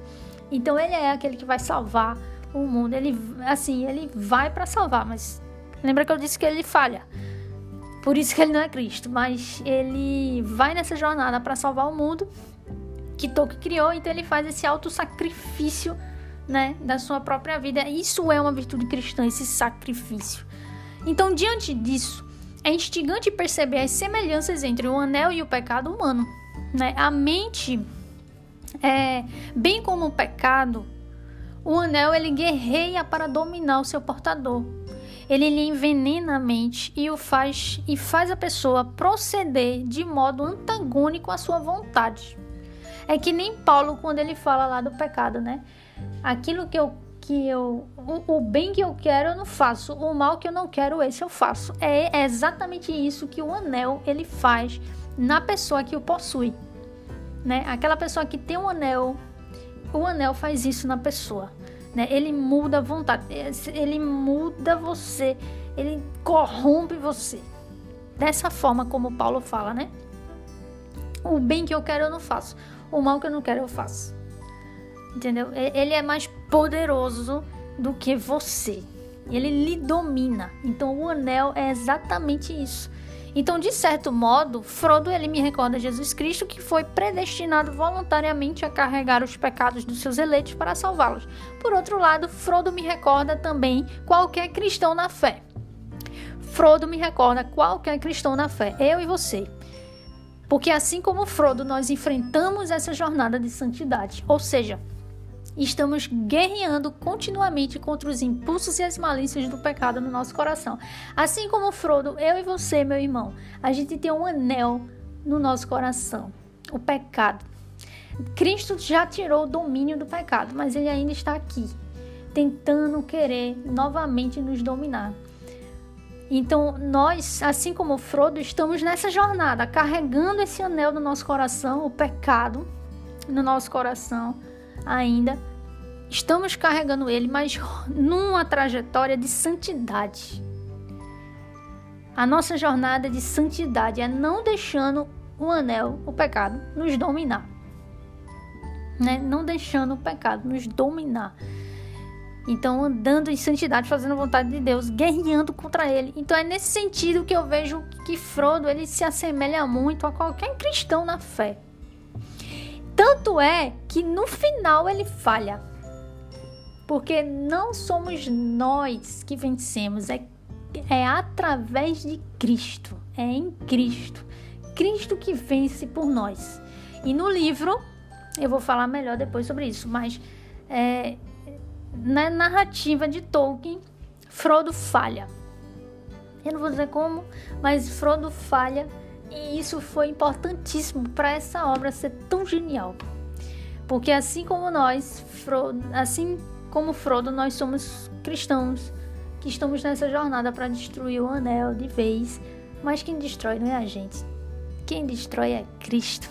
Então ele é aquele que vai salvar o mundo. Ele assim, ele vai para salvar, mas lembra que eu disse que ele falha. Por isso que ele não é Cristo, mas ele vai nessa jornada para salvar o mundo que Tolkien criou, então ele faz esse auto sacrifício, né, da sua própria vida. Isso é uma virtude cristã, esse sacrifício. Então, diante disso, é instigante perceber as semelhanças entre o anel e o pecado humano, né? A mente é, bem como o pecado, o anel ele guerreia para dominar o seu portador. ele lhe envenena a mente e o faz e faz a pessoa proceder de modo antagônico à sua vontade. É que nem Paulo quando ele fala lá do pecado, né? Aquilo que eu que eu o, o, bem que eu quero eu não faço, o mal que eu não quero esse eu faço. É, é exatamente isso que o anel ele faz na pessoa que o possui, né? Aquela pessoa que tem um anel, o anel faz isso na pessoa, né? Ele muda a vontade, ele muda você, ele corrompe você. Dessa forma como Paulo fala, né? O bem que eu quero eu não faço, o mal que eu não quero eu faço. Entendeu? Ele é mais poderoso do que você. Ele lhe domina. Então o anel é exatamente isso. Então, de certo modo, Frodo ele me recorda Jesus Cristo que foi predestinado voluntariamente a carregar os pecados dos seus eleitos para salvá-los. Por outro lado, Frodo me recorda também qualquer cristão na fé. Frodo me recorda qualquer cristão na fé, eu e você. Porque assim como Frodo, nós enfrentamos essa jornada de santidade, ou seja, estamos guerreando continuamente contra os impulsos e as malícias do pecado no nosso coração. Assim como Frodo, eu e você, meu irmão, a gente tem um anel no nosso coração, o pecado. Cristo já tirou o domínio do pecado, mas ele ainda está aqui, tentando querer novamente nos dominar. Então, nós, assim como Frodo, estamos nessa jornada, carregando esse anel no nosso coração, o pecado no nosso coração ainda estamos carregando ele, mas numa trajetória de santidade. A nossa jornada de santidade é não deixando o anel, o pecado, nos dominar. Né? Não deixando o pecado nos dominar. Então, andando em santidade, fazendo a vontade de Deus, guerreando contra ele. Então, é nesse sentido que eu vejo que Frodo ele se assemelha muito a qualquer cristão na fé. Tanto é que no final ele falha. Porque não somos nós que vencemos, é, é através de Cristo, é em Cristo. Cristo que vence por nós. E no livro, eu vou falar melhor depois sobre isso, mas é, na narrativa de Tolkien, Frodo falha. Eu não vou dizer como, mas Frodo falha e isso foi importantíssimo para essa obra ser tão genial. Porque assim como nós, Frodo, assim como Frodo, nós somos cristãos que estamos nessa jornada para destruir o anel de vez, mas quem destrói não é a gente. Quem destrói é Cristo.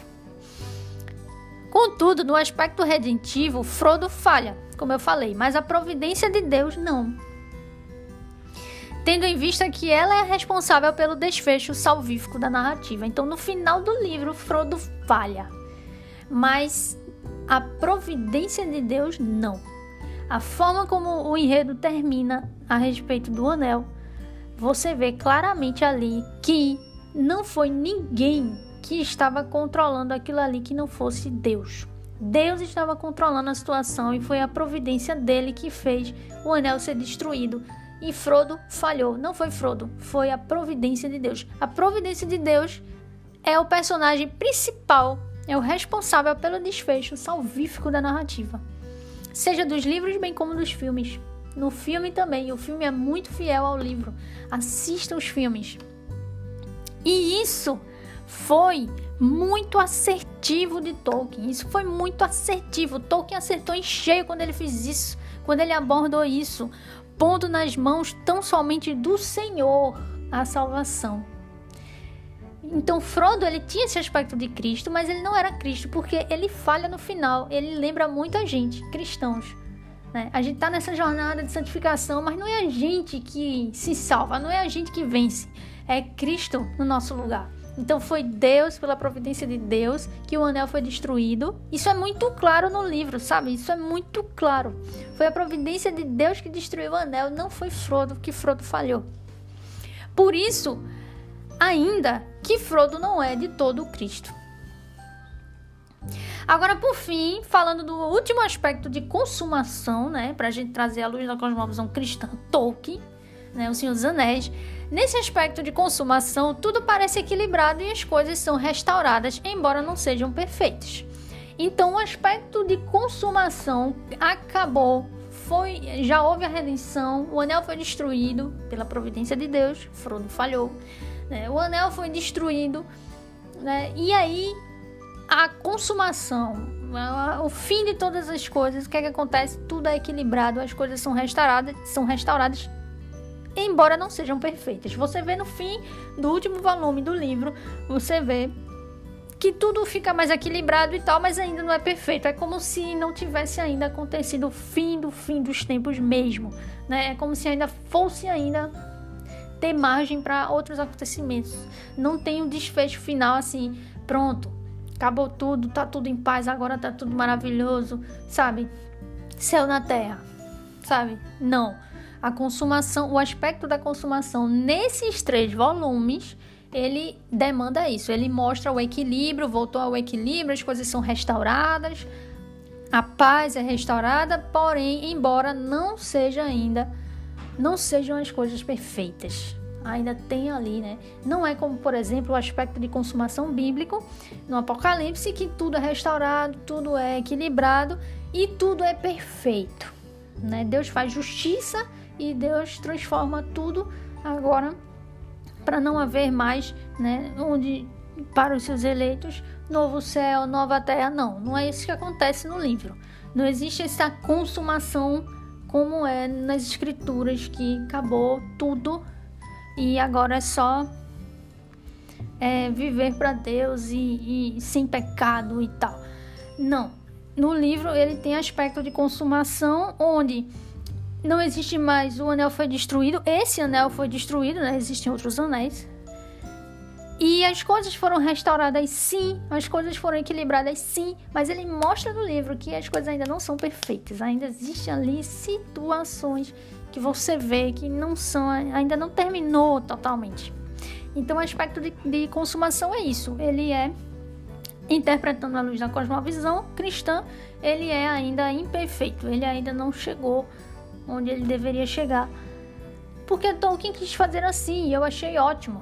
Contudo, no aspecto redentivo, Frodo falha, como eu falei, mas a providência de Deus não tendo em vista que ela é responsável pelo desfecho salvífico da narrativa. Então, no final do livro, Frodo falha, mas a providência de Deus não. A forma como o enredo termina a respeito do anel, você vê claramente ali que não foi ninguém que estava controlando aquilo ali que não fosse Deus. Deus estava controlando a situação e foi a providência dele que fez o anel ser destruído e Frodo falhou. Não foi Frodo, foi a providência de Deus. A providência de Deus é o personagem principal, é o responsável pelo desfecho salvífico da narrativa, seja dos livros bem como dos filmes. No filme também, o filme é muito fiel ao livro. Assista os filmes. E isso foi muito assertivo de Tolkien. Isso foi muito assertivo. Tolkien acertou em cheio quando ele fez isso, quando ele abordou isso pondo nas mãos tão somente do Senhor a salvação. Então Frodo ele tinha esse aspecto de Cristo, mas ele não era Cristo porque ele falha no final. Ele lembra muita gente, cristãos. Né? A gente está nessa jornada de santificação, mas não é a gente que se salva, não é a gente que vence, é Cristo no nosso lugar. Então foi Deus, pela providência de Deus, que o anel foi destruído. Isso é muito claro no livro, sabe? Isso é muito claro. Foi a providência de Deus que destruiu o anel, não foi Frodo que Frodo falhou. Por isso, ainda que Frodo não é de todo o Cristo. Agora, por fim, falando do último aspecto de consumação, né, para a gente trazer a luz da cosmovisão cristã, Tolkien, né, o Senhor dos Anéis, Nesse aspecto de consumação, tudo parece equilibrado e as coisas são restauradas, embora não sejam perfeitas. Então, o aspecto de consumação acabou foi, já houve a redenção, o anel foi destruído pela providência de Deus, Frodo falhou, né? O anel foi destruído, né? E aí a consumação, o fim de todas as coisas, o que é que acontece? Tudo é equilibrado, as coisas são restauradas, são restauradas, embora não sejam perfeitas. Você vê no fim do último volume do livro, você vê que tudo fica mais equilibrado e tal, mas ainda não é perfeito. É como se não tivesse ainda acontecido o fim do fim dos tempos mesmo, né? É como se ainda fosse ainda ter margem para outros acontecimentos. Não tem um desfecho final assim, pronto, acabou tudo, tá tudo em paz, agora tá tudo maravilhoso, sabe? Céu na terra, sabe? Não. A consumação, o aspecto da consumação nesses três volumes, ele demanda isso. Ele mostra o equilíbrio, voltou ao equilíbrio, as coisas são restauradas, a paz é restaurada, porém, embora não seja ainda, não sejam as coisas perfeitas ainda tem ali, né? Não é como, por exemplo, o aspecto de consumação bíblico no Apocalipse, que tudo é restaurado, tudo é equilibrado e tudo é perfeito, né? Deus faz justiça e Deus transforma tudo agora para não haver mais, né, onde para os seus eleitos novo céu, nova terra, não, não é isso que acontece no livro. Não existe essa consumação como é nas escrituras que acabou tudo e agora é só é, viver para Deus e, e, sem pecado e tal. Não. No livro ele tem aspecto de consumação onde não existe mais o anel foi destruído. Esse anel foi destruído, né? Existem outros anéis. E as coisas foram restauradas sim, as coisas foram equilibradas sim, mas ele mostra no livro que as coisas ainda não são perfeitas, ainda existem ali situações que você vê que não são, ainda não terminou totalmente. Então, o aspecto de, de consumação é isso. Ele é interpretando a luz da cosmovisão cristã, ele é ainda imperfeito, ele ainda não chegou onde ele deveria chegar. Porque Tolkien quis fazer assim e eu achei ótimo.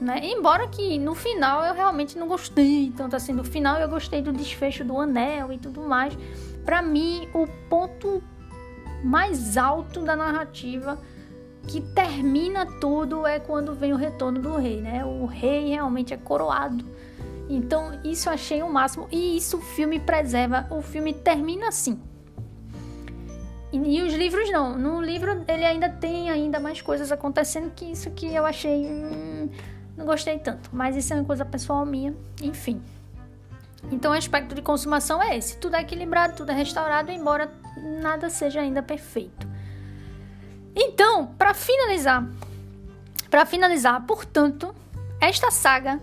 Né? Embora que no final eu realmente não gostei tanto assim do final, eu gostei do desfecho do anel e tudo mais. Para mim, o ponto mais alto da narrativa que termina tudo é quando vem o retorno do rei, né? O rei realmente é coroado. Então, isso eu achei o máximo e isso o filme preserva. O filme termina assim. E, e, os livros não. No livro ele ainda tem ainda mais coisas acontecendo que isso que eu achei hum, não gostei tanto, mas isso é uma coisa pessoal minha, enfim. Então, o aspecto de consumação é esse: tudo é equilibrado, tudo é restaurado, embora nada seja ainda perfeito. Então, para finalizar, para finalizar, portanto, esta saga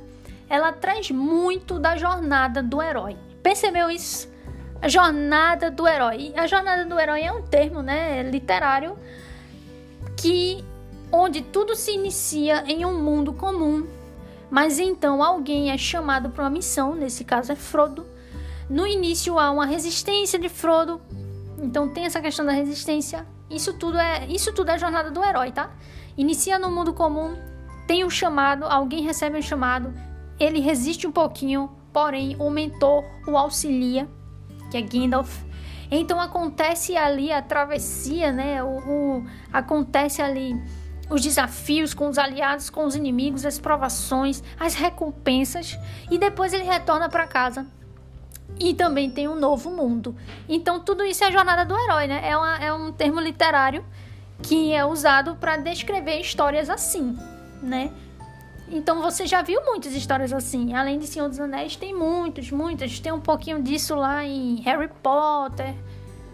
ela traz muito da jornada do herói. Percebeu isso? A jornada do herói. A jornada do herói é um termo, né, literário que onde tudo se inicia em um mundo comum mas então alguém é chamado para uma missão, nesse caso é Frodo. No início há uma resistência de Frodo, então tem essa questão da resistência. Isso tudo é, isso tudo é a jornada do herói, tá? Inicia no mundo comum, tem um chamado, alguém recebe um chamado, ele resiste um pouquinho, porém o mentor o auxilia, que é Gandalf. Então acontece ali a travessia, né? O, o acontece ali os desafios com os aliados, com os inimigos, as provações, as recompensas e depois ele retorna para casa. E também tem um novo mundo. Então tudo isso é a jornada do herói, né? É, uma, é um termo literário que é usado para descrever histórias assim, né? Então você já viu muitas histórias assim. Além de Senhor dos Anéis, tem muitos, muitas. Tem um pouquinho disso lá em Harry Potter,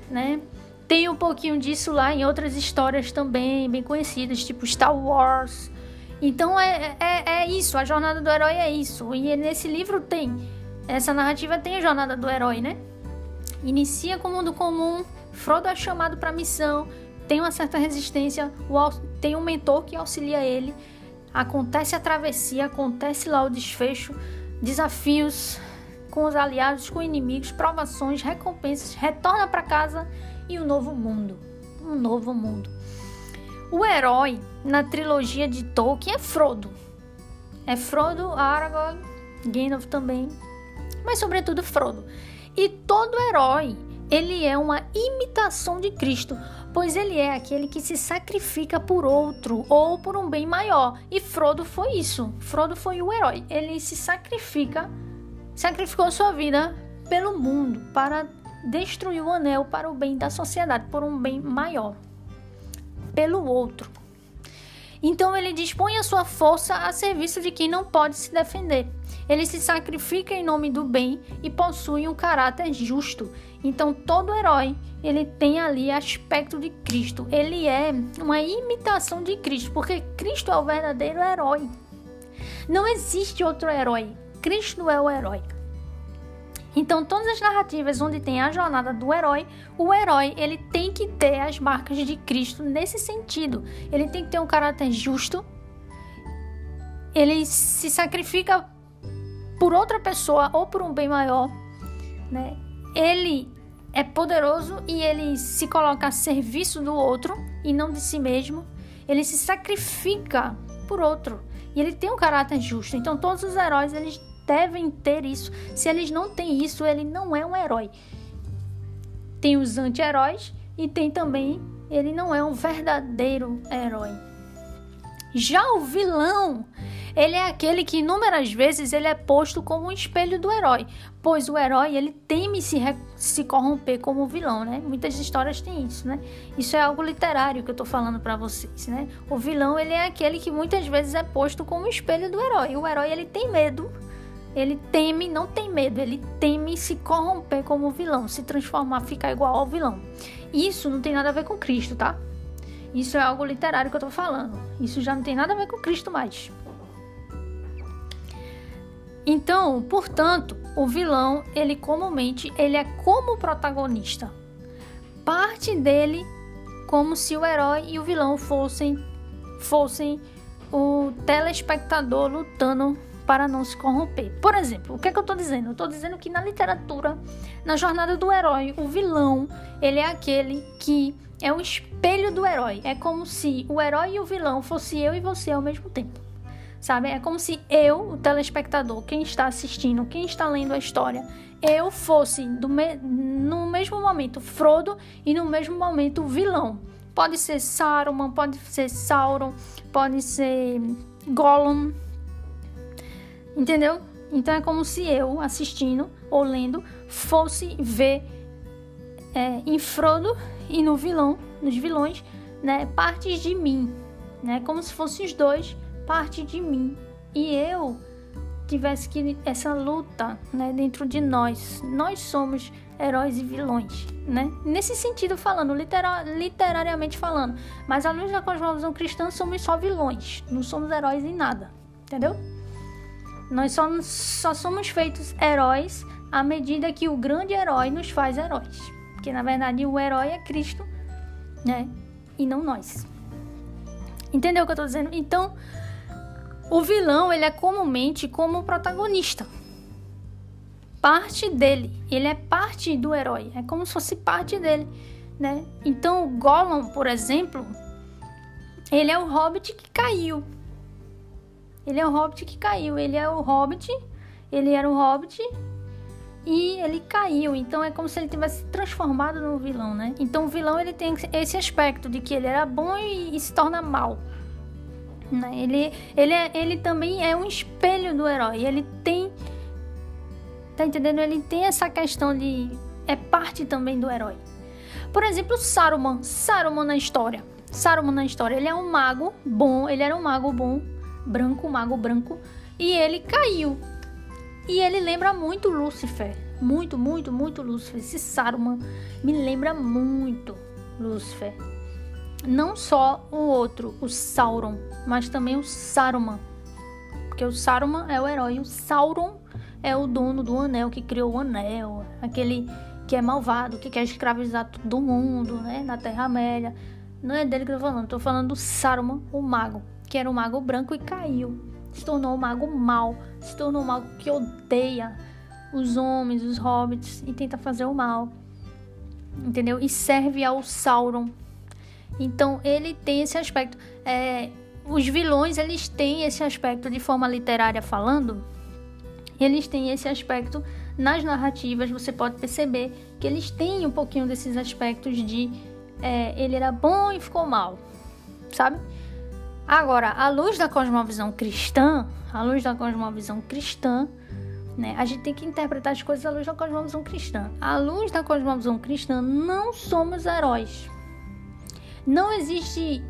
né? Tem um pouquinho disso lá em outras histórias também bem conhecidas, tipo Star Wars. Então é, é, é isso, a jornada do herói é isso. E nesse livro tem. Essa narrativa tem a jornada do herói, né? Inicia com o mundo comum, Frodo é chamado para missão, tem uma certa resistência, tem um mentor que auxilia ele. Acontece a travessia, acontece lá o desfecho, desafios com os aliados, com inimigos, provações, recompensas, retorna para casa e um novo mundo. Um novo mundo. O herói na trilogia de Tolkien é Frodo. É Frodo, Aragorn, Gandalf também, mas sobretudo Frodo. E todo herói ele é uma imitação de Cristo, pois ele é aquele que se sacrifica por outro ou por um bem maior. E Frodo foi isso. Frodo foi o herói. Ele se sacrifica, sacrificou sua vida pelo mundo para destruir o anel para o bem da sociedade, por um bem maior, pelo outro. Então ele dispõe a sua força a serviço de quem não pode se defender. Ele se sacrifica em nome do bem e possui um caráter justo. Então todo herói, ele tem ali aspecto de Cristo. Ele é uma imitação de Cristo, porque Cristo é o verdadeiro herói. Não existe outro herói. Cristo é o herói. Então, todas as narrativas onde tem a jornada do herói, o herói ele tem que ter as marcas de Cristo nesse sentido. Ele tem que ter um caráter justo. Ele se sacrifica por outra pessoa ou por um bem maior, né? Ele é poderoso e ele se coloca a serviço do outro e não de si mesmo. Ele se sacrifica por outro e ele tem um caráter justo. Então todos os heróis eles devem ter isso. Se eles não têm isso, ele não é um herói. Tem os anti-heróis e tem também ele não é um verdadeiro herói. Já o vilão, ele é aquele que inúmeras vezes ele é posto como um espelho do herói, pois o herói ele teme se, se corromper como vilão, né? Muitas histórias têm isso, né? Isso é algo literário que eu tô falando para vocês, né? O vilão ele é aquele que muitas vezes é posto como um espelho do herói. O herói ele tem medo ele teme, não tem medo, ele teme se corromper como vilão, se transformar, ficar igual ao vilão. Isso não tem nada a ver com Cristo, tá? Isso é algo literário que eu tô falando. Isso já não tem nada a ver com Cristo mais. Então, portanto, o vilão, ele comumente, ele é como o protagonista. Parte dele como se o herói e o vilão fossem fossem o telespectador lutando para não se corromper. Por exemplo, o que, é que eu estou dizendo? Eu estou dizendo que na literatura, na jornada do herói, o vilão, ele é aquele que é um espelho do herói. É como se o herói e o vilão fosse eu e você ao mesmo tempo. Sabe? É como se eu, o telespectador, quem está assistindo, quem está lendo a história, eu fosse me no mesmo momento Frodo e no mesmo momento vilão. Pode ser Saruman, pode ser Sauron, pode ser Gollum, Entendeu? Então é como se eu, assistindo ou lendo, fosse ver é, em Frodo e no vilão, nos vilões, né, partes de mim, né? Como se fossem os dois parte de mim. E eu tivesse que essa luta, né, dentro de nós. Nós somos heróis e vilões, né? Nesse sentido falando, literar, literariamente falando. Mas à luz da cosmovisão cristã, somos só vilões, não somos heróis em nada, entendeu? Nós só, só somos feitos heróis à medida que o grande herói nos faz heróis. Porque na verdade o herói é Cristo, né? E não nós. Entendeu o que eu tô dizendo? Então, o vilão, ele é comumente como o protagonista. Parte dele, ele é parte do herói, é como se fosse parte dele, né? Então, o Gollum, por exemplo, ele é o hobbit que caiu, ele é o hobbit que caiu. Ele é o hobbit. Ele era um hobbit e ele caiu. Então é como se ele tivesse transformado no vilão, né? Então o vilão ele tem esse aspecto de que ele era bom e, e se torna mal. Né? Ele, ele, é, ele também é um espelho do herói. Ele tem. Tá entendendo? Ele tem essa questão de. É parte também do herói. Por exemplo, Saruman. Saruman na história. Saruman na história. Ele é um mago bom. Ele era um mago bom branco, mago branco, e ele caiu. E ele lembra muito Lúcifer. Muito, muito, muito Lúcifer. Esse Saruman me lembra muito Lúcifer. Não só o outro, o Sauron, mas também o Saruman. Porque o Saruman é o herói, o Sauron é o dono do anel que criou o anel, aquele que é malvado, que quer escravizar todo mundo, né, na Terra-média. Não é dele que eu tô falando, tô falando do Saruman, o mago que era um mago branco e caiu. Se tornou um mago mau, se tornou um mago que odeia os homens, os hobbits e tenta fazer o mal. Entendeu? E serve ao Sauron. Então ele tem esse aspecto. É, os vilões eles têm esse aspecto de forma literária falando. Eles têm esse aspecto nas narrativas você pode perceber que eles têm um pouquinho desses aspectos de é, ele era bom e ficou mal, sabe? Agora, à luz da cosmovisão cristã, à luz da cosmovisão cristã, né, a gente tem que interpretar as coisas à luz da cosmovisão cristã. À luz da cosmovisão cristã, não somos heróis. Não existe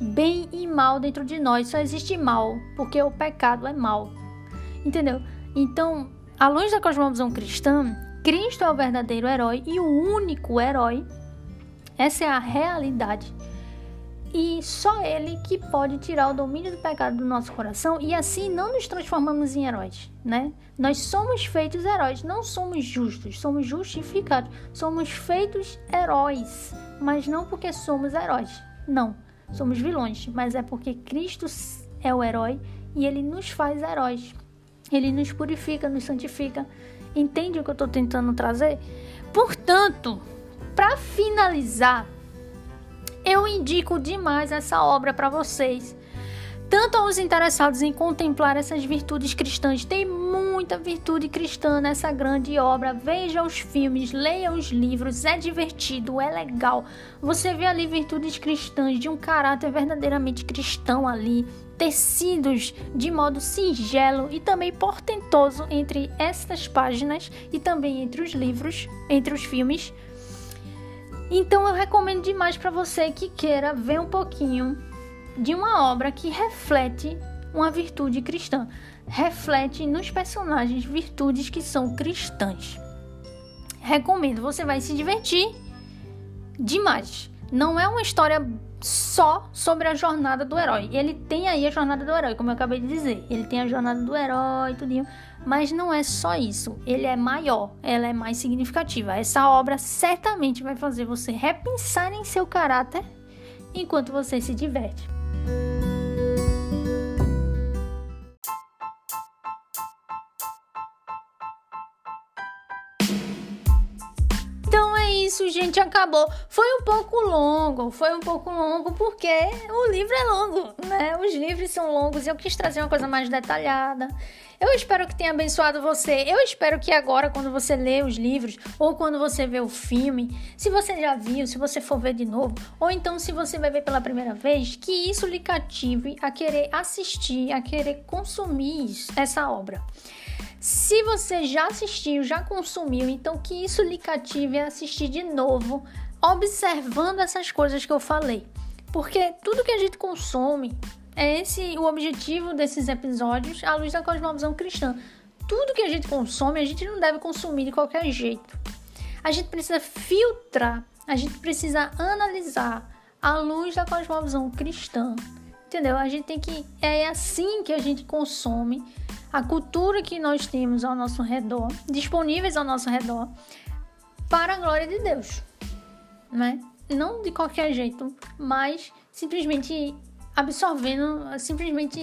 bem e mal dentro de nós, só existe mal, porque o pecado é mal. Entendeu? Então, à luz da cosmovisão cristã, Cristo é o verdadeiro herói e o único herói. Essa é a realidade e só Ele que pode tirar o domínio do pecado do nosso coração e assim não nos transformamos em heróis, né? Nós somos feitos heróis, não somos justos, somos justificados, somos feitos heróis, mas não porque somos heróis, não, somos vilões, mas é porque Cristo é o herói e Ele nos faz heróis, Ele nos purifica, nos santifica. Entende o que eu estou tentando trazer? Portanto, para finalizar eu indico demais essa obra para vocês. Tanto aos interessados em contemplar essas virtudes cristãs, tem muita virtude cristã nessa grande obra. Veja os filmes, leia os livros, é divertido, é legal. Você vê ali virtudes cristãs de um caráter verdadeiramente cristão ali, tecidos de modo singelo e também portentoso entre estas páginas e também entre os livros, entre os filmes. Então eu recomendo demais para você que queira ver um pouquinho de uma obra que reflete uma virtude cristã, reflete nos personagens virtudes que são cristãs. Recomendo, você vai se divertir demais. Não é uma história só sobre a jornada do herói. Ele tem aí a jornada do herói, como eu acabei de dizer. Ele tem a jornada do herói, tudinho. Mas não é só isso, ele é maior, ela é mais significativa. Essa obra certamente vai fazer você repensar em seu caráter enquanto você se diverte. Isso, gente, acabou. Foi um pouco longo, foi um pouco longo porque o livro é longo, né? Os livros são longos e eu quis trazer uma coisa mais detalhada. Eu espero que tenha abençoado você. Eu espero que agora, quando você lê os livros ou quando você vê o filme, se você já viu, se você for ver de novo, ou então se você vai ver pela primeira vez, que isso lhe cative a querer assistir, a querer consumir essa obra. Se você já assistiu, já consumiu, então que isso lhe cative a assistir de novo, observando essas coisas que eu falei. Porque tudo que a gente consome, é esse o objetivo desses episódios à luz da cosmovisão cristã. Tudo que a gente consome, a gente não deve consumir de qualquer jeito. A gente precisa filtrar, a gente precisa analisar à luz da cosmovisão cristã. Entendeu? A gente tem que. É assim que a gente consome a cultura que nós temos ao nosso redor, disponíveis ao nosso redor, para a glória de Deus. Né? Não de qualquer jeito, mas simplesmente absorvendo, simplesmente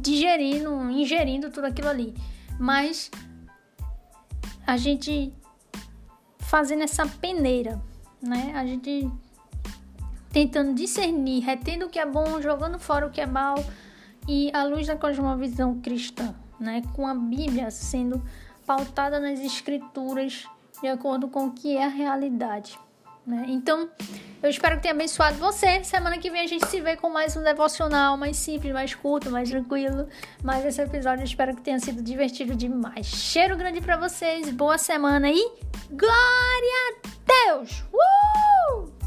digerindo, ingerindo tudo aquilo ali. Mas a gente fazendo essa peneira, né? A gente tentando discernir, retendo o que é bom, jogando fora o que é mal e à luz da cosmovisão cristã, né? Com a Bíblia sendo pautada nas escrituras de acordo com o que é a realidade. Né? Então, eu espero que tenha abençoado você. Semana que vem a gente se vê com mais um devocional mais simples, mais curto, mais tranquilo. Mas esse episódio eu espero que tenha sido divertido demais. Cheiro grande para vocês, boa semana e glória a Deus! Uh!